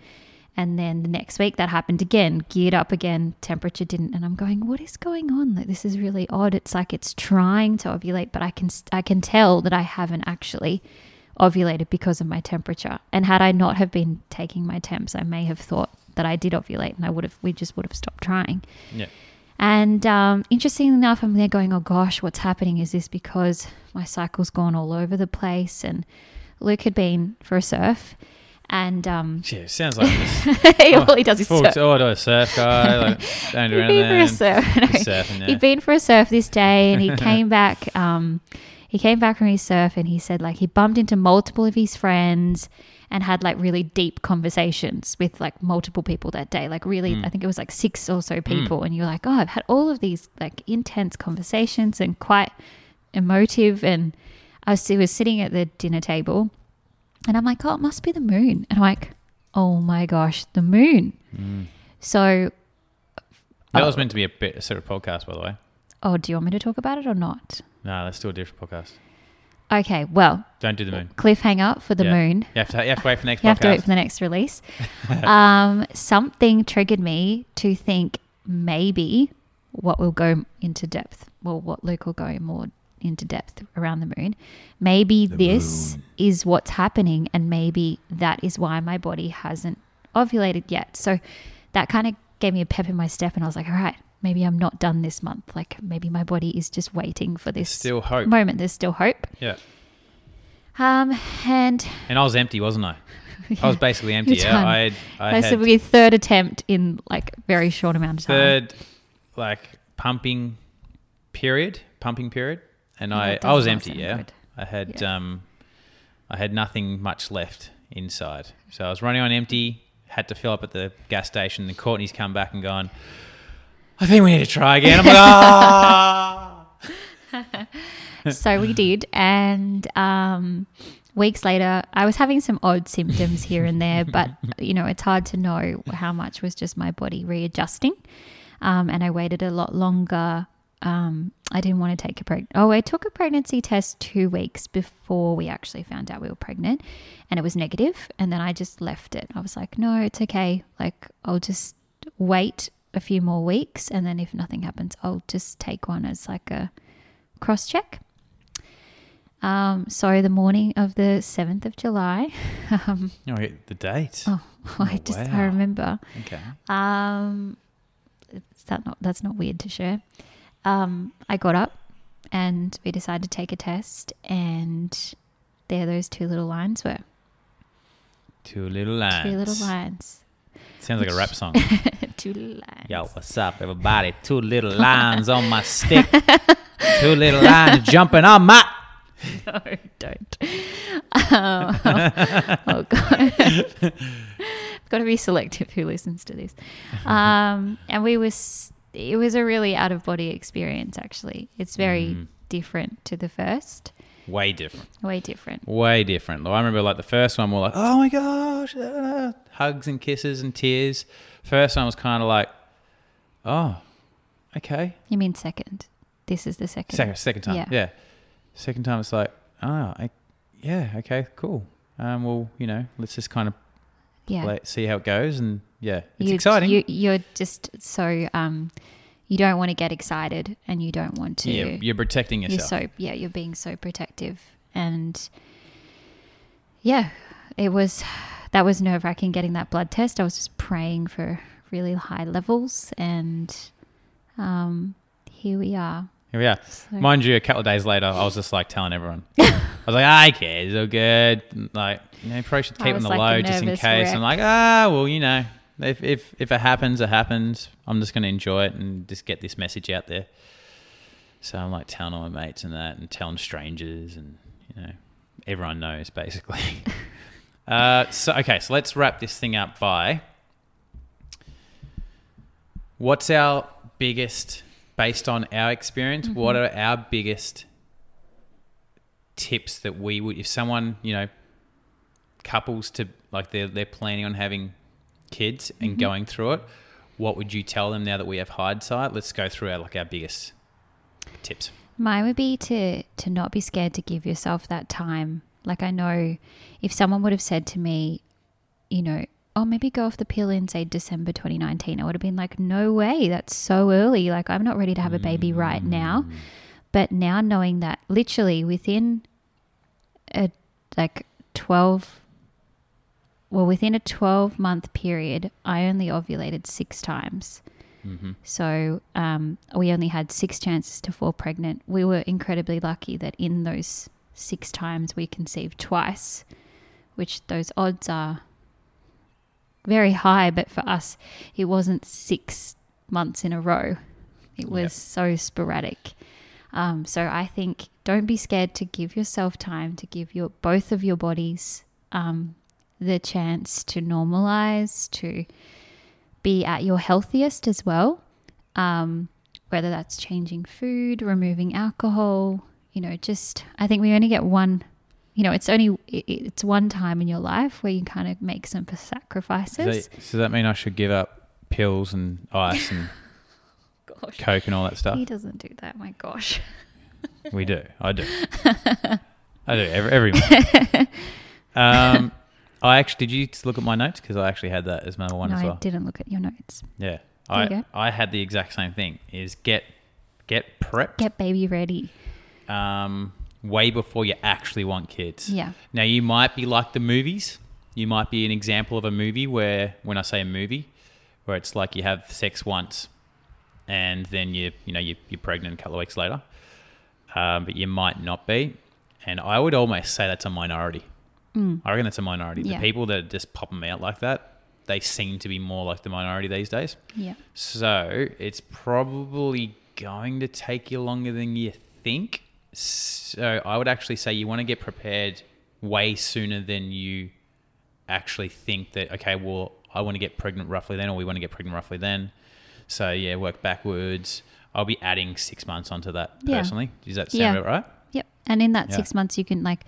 And then the next week that happened again, geared up again, temperature didn't. And I'm going, what is going on? Like this is really odd. It's like it's trying to ovulate, but I can I can tell that I haven't actually ovulated because of my temperature. And had I not have been taking my temps, I may have thought that I did ovulate, and I would have we just would have stopped trying. Yeah. And um, interestingly enough, I'm there going, oh gosh, what's happening? Is this because my cycle's gone all over the place? And Luke had been for a surf, and um, Yeah, sounds like this. all he does is Full, surf. oh, do a surf guy. Like, don't He'd been for a surf. No, surfing, yeah. He'd been for a surf this day, and he came back. Um, he came back from his surf, and he said like he bumped into multiple of his friends and had like really deep conversations with like multiple people that day. Like really, Mm. I think it was like six or so people, and you're like, oh, I've had all of these like intense conversations and quite emotive. And I was, was sitting at the dinner table, and I'm like, oh, it must be the moon. And I'm like, oh my gosh, the moon. Mm. So, That Oh. was meant to be a bit a sort of podcast, by the way. oh, do you want me to talk about it or not? No, let's do a different podcast. Okay, well, Don't do the moon. cliffhanger for the Yeah. moon. You have to, you have to wait for the next You have to wait for the next release. um, something triggered me to think maybe what will go into depth, well, what Luke will go more into depth around the moon. Maybe this is what's happening, and maybe that is why my body hasn't ovulated yet. So that kind of gave me a pep in my step, and I was like, all right, maybe I'm not done this month. Like maybe my body is just waiting for this Still hope. moment. There's still hope. Yeah. Um, and And I was empty, wasn't I? I was basically empty. Yeah. I had, I That's had third attempt in like very short amount of time. third like pumping period, pumping period, and Oh, I I was empty. Yeah. good. I had Yeah. um, I had nothing much left inside, so I was running on empty. Had to fill up at the gas station. And Courtney's come back and gone. I think we need to try again. I'm like, ah. so we did, and um, weeks later, I was having some odd symptoms here and there, but you know, it's hard to know how much was just my body readjusting. Um, and I waited a lot longer. Um, I didn't want to take a preg. Oh, I took a pregnancy test two weeks before we actually found out we were pregnant, and it was negative. And then I just left it. I was like, no, it's okay. Like I'll just wait a few more weeks, and then if nothing happens, I'll just take one as like a cross check. Um, so the morning of the seventh of July, um, Oh, the date. oh, I just I remember. Okay. Um, is that not that's not weird to share. Um, I got up and we decided to take a test, and there those two little lines were. Two little lines. Two little lines. Sounds like a rap song. two little lines. Yo, what's up, everybody? Two little lines on my stick. Two little lines jumping on my. No, don't. Um, oh god, I've got to be selective who listens to this. Um, and we was it was a really out of body experience. Actually, it's very Mm. different to the first. Way different. Way different. Way different. I remember like the first one, we were like, oh my gosh, ah," hugs and kisses and tears. First one was kind of like, oh, okay. You mean second? This is the second. Second, second time, Yeah. yeah. Second time, it's like, oh, I, yeah, okay, cool. Um, well, you know, let's just kind of Yeah. play, see how it goes, and yeah, it's You- exciting. You, you're just so um, you don't want to get excited, and you don't want to. yeah, you're protecting you're yourself. so yeah you're being so protective and yeah it was that was nerve wracking getting that blood test i was just praying for really high levels and um here we are Here we are. So- Mind you, a couple of days later, I was just like telling everyone. I was like, I care, it's all good. Like, you know, probably should keep on the like low just in case. wreck. I'm like, ah, well, you know, if if if it happens, it happens. I'm just gonna enjoy it and just get this message out there. So I'm like telling all my mates and that, and telling strangers, and you know, everyone knows basically. uh, so okay, so let's wrap this thing up by. What's our biggest, based on our experience, Mm-hmm. what are our biggest tips that we would, if someone, you know, couples to, like they're, they're planning on having kids and Mm-hmm. going through it, what would you tell them now that we have hindsight? Let's go through our, like our biggest tips. Mine would be to to not be scared to give yourself that time. Like I know if someone would have said to me, you know, oh maybe go off the pill in say December 2019, I would have been like, no way, that's so early. Like I'm not ready to have a baby right now. But now knowing that literally within a like 12 well, within a 12 month period, I only ovulated six times. Mm-hmm. So um, we only had six chances to fall pregnant. We were incredibly lucky that in those six times we conceived twice, which those odds are very high. But for us, it wasn't six months in a row, it was Yep. so sporadic. Um, so I think don't be scared to give yourself time to give your both of your bodies um, the chance to normalize, to be at your healthiest as well. Um, whether that's changing food, removing alcohol, you know, just I think we only get one. You know, it's only it, it's one time in your life where you kind of make some sacrifices. Does that, does that mean I should give up pills and ice and Gosh, coke and all that stuff? he doesn't do that. My gosh. We do. I do. I do every, every month. Um, I actually did you look at my notes because I actually had that as number one no, as well. I didn't look at your notes. Yeah, There I. I had the exact same thing. Is get get prepped Get baby ready. um, way before you actually want kids. Yeah. Now you might be like the movies. You might be an example of a movie where, when I say a movie, where it's like you have sex once, and then you you know you, you're pregnant a couple of weeks later, um, but you might not be. And I would almost say that's a minority. I reckon that's a minority. Mm. Yeah. The people that just pop them out like that, they seem to be more like the minority these days. Yeah. So it's probably going to take you longer than you think. So I would actually say you want to get prepared way sooner than you actually think that, okay, well, I want to get pregnant roughly then, or we want to get pregnant roughly then. So yeah, work backwards. I'll be adding six months onto that Yeah. personally. Does that sound Yeah. right? Yep. And in that Yeah. six months, you can like,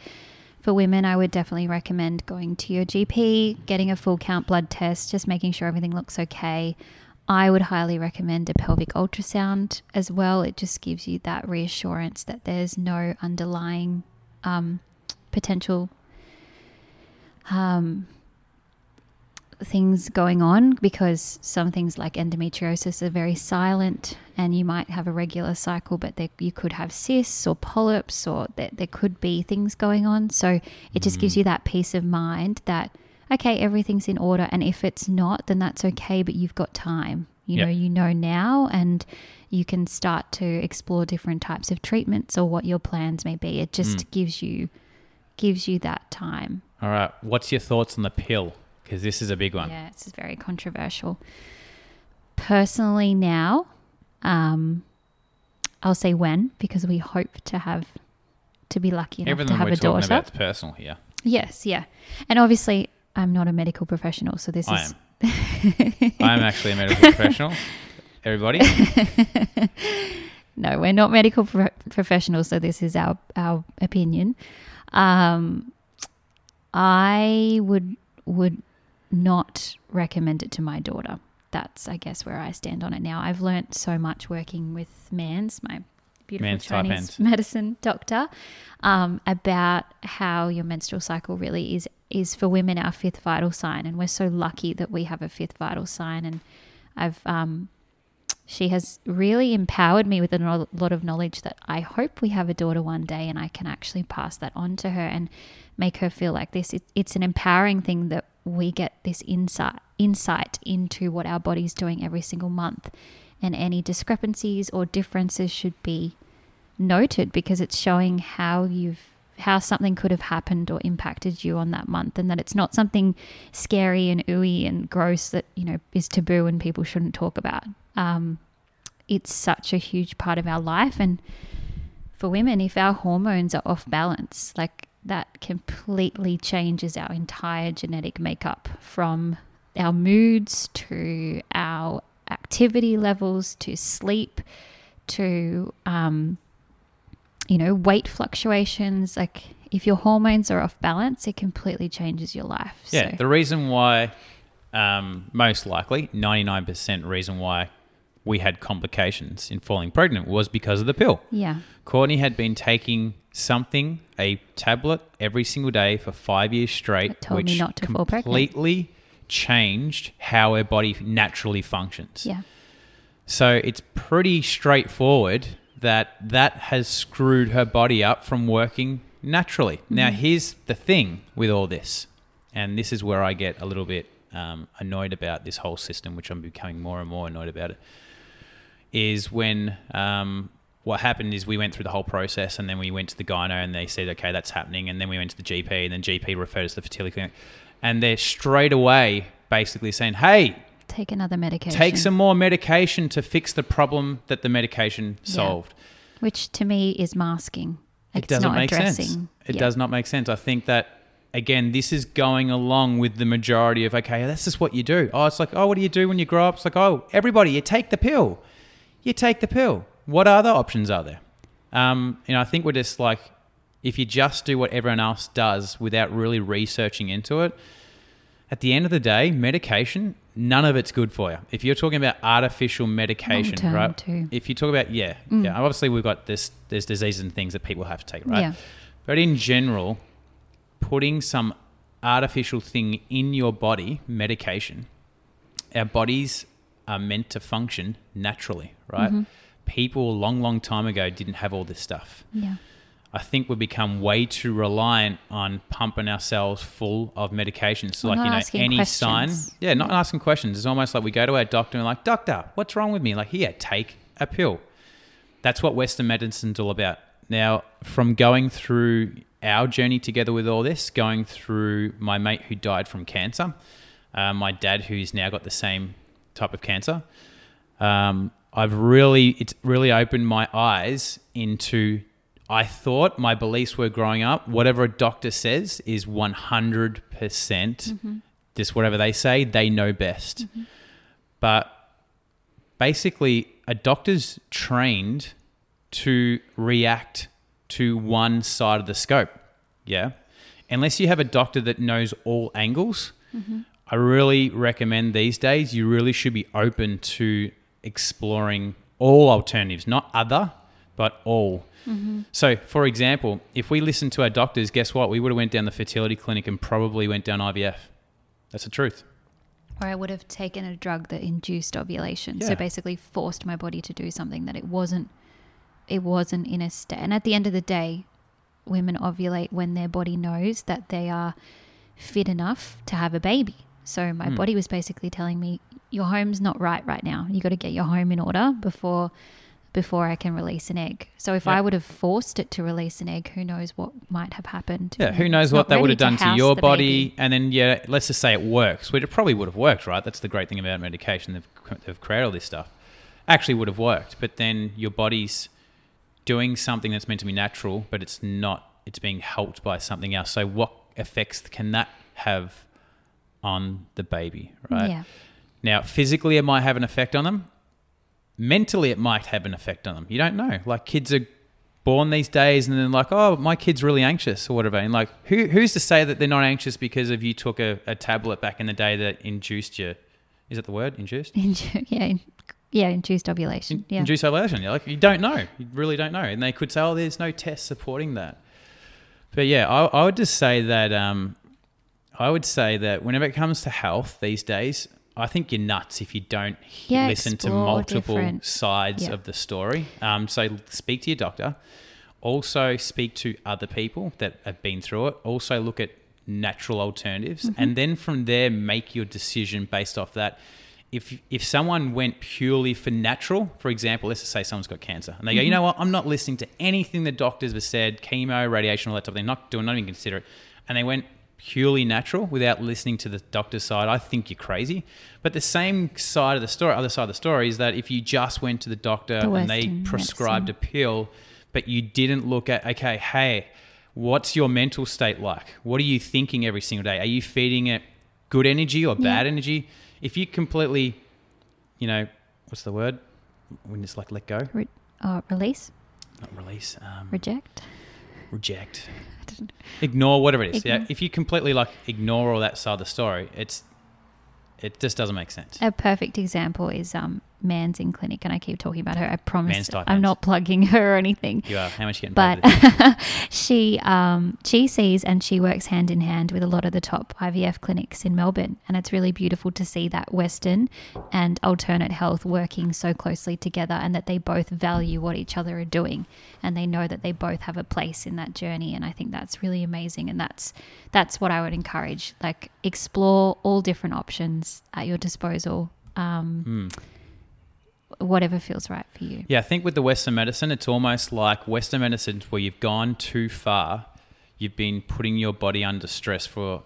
for women, I would definitely recommend going to your GP, getting a full count blood test, just making sure everything looks okay. I would highly recommend a pelvic ultrasound as well. It just gives you that reassurance that there's no underlying um, potential um, things going on because some things like endometriosis are very silent and you might have a regular cycle but there, you could have cysts or polyps or there, there could be things going on. So it just gives mm. you that peace of mind that okay everything's in order. And if it's not then that's okay but you've got time. You Yep. know you know now and you can start to explore different types of treatments or what your plans may be. It just mm. gives you gives you that time. All right. What's your thoughts on the pill? Because this is a big one. yeah, it's very controversial. Personally, now, um, I'll say when because we hope to have to be lucky enough Everything to have we're a talking daughter. That's personal here. Yes, yeah, and obviously, I'm not a medical professional, so this I is am. I'm actually a medical professional. Everybody. no, we're not medical pro- professionals, so this is our our opinion. Um, I would would not recommend it to my daughter. That's I guess where I stand on it now. I've learnt so much working with Mans, my beautiful Mans Chinese medicine doctor, um, about how your menstrual cycle really is is for women our fifth vital sign, and we're so lucky that we have a fifth vital sign. And I've um, she has really empowered me with a lot of knowledge that I hope we have a daughter one day and I can actually pass that on to her and make her feel like this. It's an empowering thing that we get this insight insight into what our body's doing every single month, and any discrepancies or differences should be noted because it's showing how you've how something could have happened or impacted you on that month and that it's not something scary and ooey and gross that you know is taboo and people shouldn't talk about um, it's such a huge part of our life. And for women if our hormones are off balance like that completely changes our entire genetic makeup from our moods to our activity levels to sleep to um, you know weight fluctuations. Like if your hormones are off balance it completely changes your life. Yeah, so the reason why, um, most likely, 99% reason why we had complications in falling pregnant was because of the pill. yeah Courtney had been taking something, a tablet, every single day for five years straight, told me which not to fall pregnant. completely changed how her body naturally functions. yeah So it's pretty straightforward that that has screwed her body up from working naturally. Now, Mm-hmm. here's the thing with all this, and this is where I get a little bit um, annoyed about this whole system, which I'm becoming more and more annoyed about it. Is when um, what happened is we went through the whole process, and then we went to the gyno, and they said, "Okay, that's happening," and then we went to the GP, and then GP referred us to the fertility clinic, and they're straight away basically saying, "Hey, Take another medication. take some more medication to fix the problem that the medication Yeah. solved." which to me is masking. it It's doesn't not make addressing. sense. It Yeah. does not make sense. I think that again, this is going along with the majority of okay, that's just what you do. Oh, it's like oh, what do you do when you grow up? It's like oh, everybody, you take the pill. You take the pill. What other options are there? Um, you know, I think we're just like if you just do what everyone else does without really researching into it. At the end of the day, medication, none of it's good for you. If you're talking about artificial medication, Long-term right? too. If you talk about yeah, yeah, obviously we've got this there's diseases and things that people have to take, right? Yeah. But in general, putting some artificial thing in your body, medication, our bodies are meant to function naturally, right? Mm-hmm. People a long, long time ago didn't have all this stuff. Yeah. I think we've become way too reliant on pumping ourselves full of medications. So like, you know, any sign. Yeah, not asking questions. It's almost like we go to our doctor and like, doctor, what's wrong with me? Like, here, take a pill. That's what Western medicine's all about. Now, from going through our journey together with all this, going through my mate who died from cancer, uh, my dad who's now got the same type of cancer, um, I've really it's really opened my eyes into. I thought my beliefs were growing up. Whatever a doctor says is one hundred percent. Mm-hmm. Just whatever they say, they know best. Mm-hmm. But basically, a doctor's trained to react to one side of the scope. Yeah. Unless you have a doctor that knows all angles, mm-hmm. I really recommend these days you really should be open to exploring all alternatives, not other, but all. Mm-hmm. So, for example, if we listened to our doctors, guess what? We would have went down the fertility clinic and probably went down IVF. That's the truth. Or I would have taken a drug that induced ovulation. Yeah. So basically forced my body to do something that it wasn't it wasn't in a state. And at the end of the day, women ovulate when their body knows that they are fit enough to have a baby. So my Hmm. body was basically telling me your home's not right right now. You got to get your home in order before before I can release an egg. So if Yeah. I would have forced it to release an egg, who knows what might have happened? Yeah, who knows what that would have done to, house your body? baby. And then, yeah, let's just say it works, which it probably would have worked, right? That's the great thing about medication. They've, they've created all this stuff. Actually, would have worked, but then your body's doing something that's meant to be natural, but it's not. It's being helped by something else. So, what effects can that have on the baby, right? Yeah. Now, physically, it might have an effect on them. Mentally, it might have an effect on them. You don't know. Like kids are born these days, and then like, oh, my kid's really anxious or whatever. And like, who who's to say that they're not anxious because of you took a, a tablet back in the day that induced you? Is that the word? Induced? Indu- yeah, yeah, induced ovulation. Yeah. Induced ovulation. You're like, you don't know. You really don't know. And they could say, oh, there's no test supporting that. But yeah, I, I would just say that um, I would say that whenever it comes to health these days, I think you're nuts if you don't Yeah, listen to multiple different- sides yeah. of the story. Um, so speak to your doctor. Also speak to other people that have been through it. Also look at natural alternatives, Mm-hmm. and then from there make your decision based off that. If if someone went purely for natural, for example, let's just say someone's got cancer, and they go, Mm-hmm. you know what, I'm not listening to anything the doctors have said, chemo, radiation, all that type of thing. Not doing, not even consider it, and they went purely natural without listening to the doctor's side, I think you're crazy. But the same side of the story, other side of the story, is that if you just went to the doctor The and they prescribed medicine. a pill, but you didn't look at, okay, hey, what's your mental state like? What are you thinking every single day? Are you feeding it good energy or bad energy? If you completely, you know, what's the word? When it's like let go, Re- oh, release, not release, um, reject. reject, I don't know. ignore, whatever it is. Yeah, if you completely like ignore all that side of the story, it's it just doesn't make sense. A perfect example is um, Man's in clinic, and I keep talking about her. I promise I'm not plugging her or anything. You are. How much you getting But she um, she sees and she works hand in hand with a lot of the top IVF clinics in Melbourne, and it's really beautiful to see that Western and alternate health working so closely together, and that they both value what each other are doing, and they know that they both have a place in that journey, and I think that's really amazing, and that's that's what I would encourage. Like explore all different options at your disposal. Um, Hmm. Whatever feels right for you. Yeah, I think with the Western medicine, it's almost like Western medicine where you've gone too far. You've been putting your body under stress for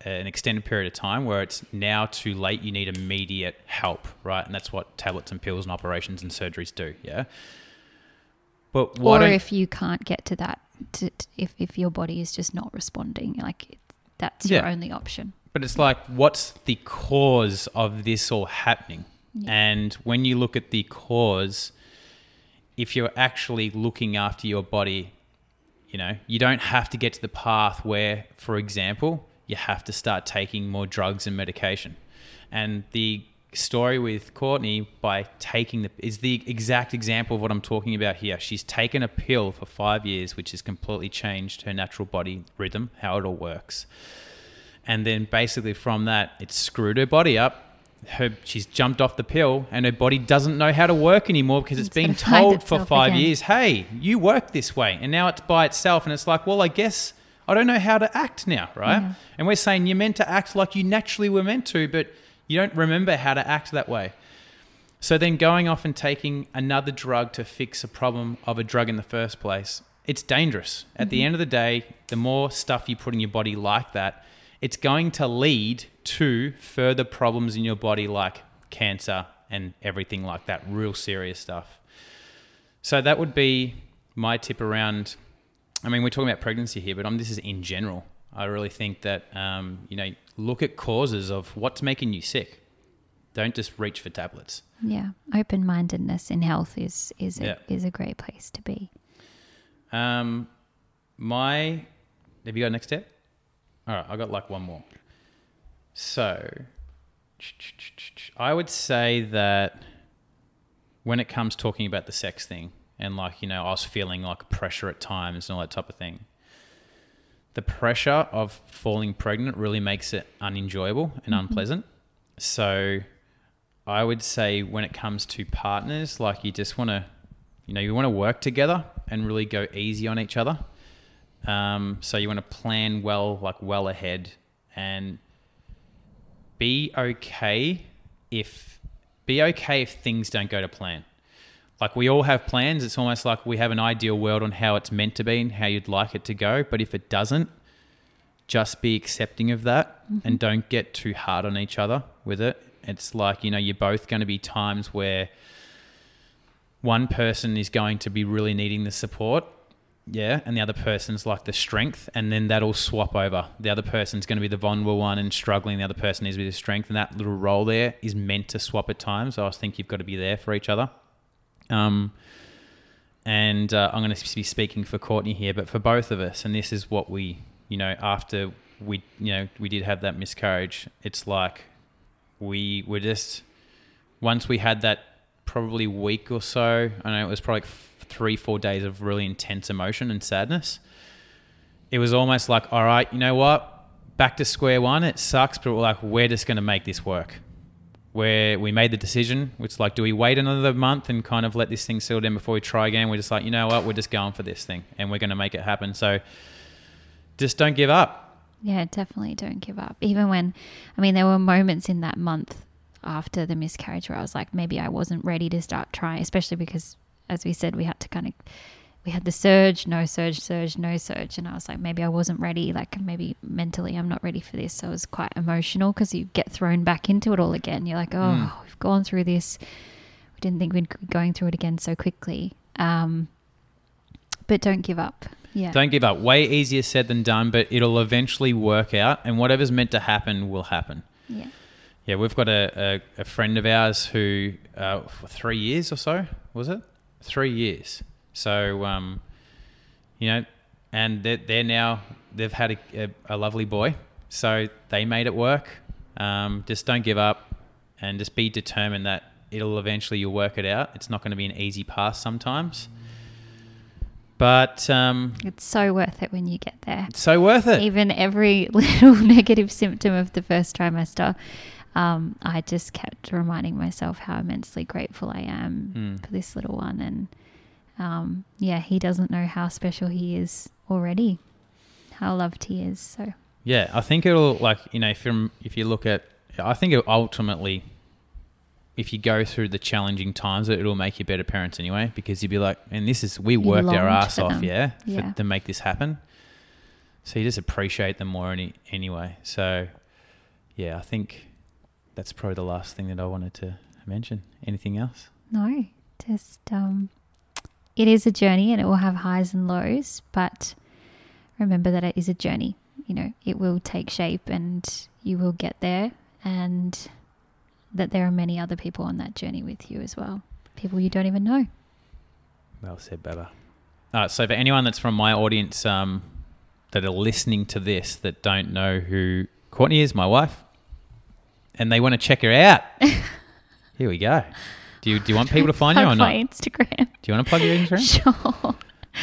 an extended period of time where it's now too late. You need immediate help, right? And that's what tablets and pills and operations and surgeries do. Yeah. But or if you can't get to that to, to- if, if your body is just not responding like that's your Yeah. only option But it's like, what's the cause of this all happening? And when you look at the cause, if you're actually looking after your body, you know, you don't have to get to the path where, for example, you have to start taking more drugs and medication. And the story with Courtney by taking the is the exact example of what I'm talking about here. She's taken a pill for five years, which has completely changed her natural body rhythm, how it all works and then basically from that it screwed her body up her she's jumped off the pill and her body doesn't know how to work anymore because it's It's been told for 5 again. years hey you work this way and now it's by itself and it's like well I guess I don't know how to act now right Yeah. and we're saying you're meant to act like you naturally were meant to but you don't remember how to act that way so then going off and taking another drug to fix a problem of a drug in the first place, it's dangerous. At the mm-hmm. end of the day, the more stuff you put in your body like that, it's going to lead to further problems in your body like cancer and everything like that, real serious stuff. So that would be my tip around. I mean, we're talking about pregnancy here, but um, this is in general. I really think that um, you know, look at causes of what's making you sick. Don't just reach for tablets. yeah open-mindedness in health is is a, Yeah. is a great place to be Um, my have you got a next step? All right, I got like one more. So, I would say that when it comes talking about the sex thing, and like you know, I was feeling like pressure at times and all that type of thing. The pressure of falling pregnant really makes it unenjoyable and unpleasant. So, I would say when it comes to partners, like you just want to, you know, you want to work together and really go easy on each other. Um, so you want to plan well, like well ahead, and be okay if be okay if things don't go to plan. Like we all have plans. It's almost like we have an ideal world on how it's meant to be and how you'd like it to go. But if it doesn't, just be accepting of that mm-hmm. and don't get too hard on each other with it. It's like, you know, you're both going to be times where one person is going to be really needing the support, yeah, and the other person's like the strength, and then that'll swap over. The other person's going to be the vulnerable one and struggling. The other person is with the strength, and that little role there is meant to swap at times. So I think you've got to be there for each other. Um, and uh, I'm going to be speaking for Courtney here, but for both of us, and this is what we, you know, after we, you know, we did have that miscarriage, it's like we were just once we had that probably week or so, I know it was probably like three, four days of really intense emotion and sadness. It was almost like, all right, you know what? Back to square one. It sucks, but we're like, we're just going to make this work. Where we made the decision, it's like, do we wait another month and kind of let this thing settle down before we try again? We're just like, you know what? We're just going for this thing and we're going to make it happen. So just don't give up. Yeah, definitely don't give up. Even when, I mean, there were moments in that month after the miscarriage where I was like, maybe I wasn't ready to start trying, especially because, as we said, we had to kind of, we had the surge, no surge, surge, no surge. And I was like, maybe I wasn't ready. Like, maybe mentally I'm not ready for this. So it was quite emotional because you get thrown back into it all again. You're like, oh, Mm. we've gone through this. We didn't think we'd be going through it again so quickly. Um, but don't give up. Yeah. Don't give up. Way easier said than done, but it'll eventually work out and whatever's meant to happen will happen. yeah. Yeah, we've got a, a, a friend of ours who, uh, for three years or so, was it? Three years. So, um, you know, and they're, they're now, they've had a, a, a lovely boy. So they made it work. Um, just don't give up and just be determined that it'll eventually you'll work it out. It's not going to be an easy path sometimes, but um, It's so worth it when you get there. it's so worth it. Even every little negative symptom of the first trimester, um, I just kept reminding myself how immensely grateful I am Mm. for this little one. And um, yeah, he doesn't know how special he is already, how loved he is. So Yeah, I think it'll like you know if you if you look at I think it ultimately if you go through the challenging times it'll make you better parents anyway because you'd be like and this is we worked our ass off them. yeah, for- to make this happen so you just appreciate them more any, anyway so yeah I think that's probably the last thing that I wanted to mention anything else no, just um, it is a journey and it will have highs and lows, but remember that it is a journey. You know, it will take shape and you will get there, and that there are many other people on that journey with you as well. People you don't even know. Well said, Baba. Uh, so, for anyone that's from my audience um, that are listening to this that don't know who Courtney is, my wife, and they want to check her out, here we go. Do you, do you want people to find you or not? my Instagram. Do you want to plug your Instagram? Sure.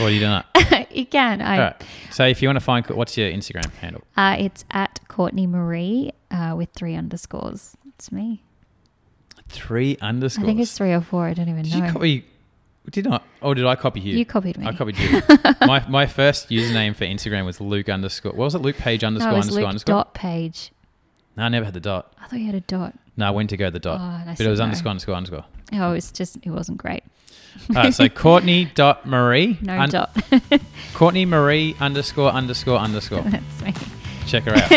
or do you not? you can. I, All right. So, if you want to find, what's your Instagram handle? uh, it's at Courtney Maree uh, with three underscores. It's me. Three underscores. I think it's three or four. I don't even Did know. you copy? Did not? Or did I copy you? You copied me. I copied you. my my first username for Instagram was Luke underscore. What was it? Luke Page underscore no, it was underscore Luke underscore. dot page. No, I never had the dot. I thought you had a dot. No, I went to go the dot. Oh, but it was underscore underscore underscore. Oh, it's just it wasn't great. All right, so Courtney dot Maree. No un- dot. Courtney Maree underscore underscore underscore. That's me. Check her out.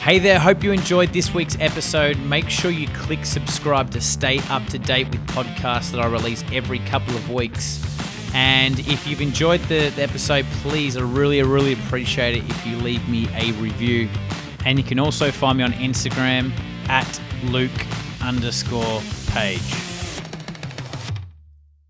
hey there, hope you enjoyed this week's episode. Make sure you click subscribe to stay up to date with podcasts that I release every couple of weeks. And if you've enjoyed the, the episode, please, I really, I really appreciate it if you leave me a review. And you can also find me on Instagram at Luke underscore page.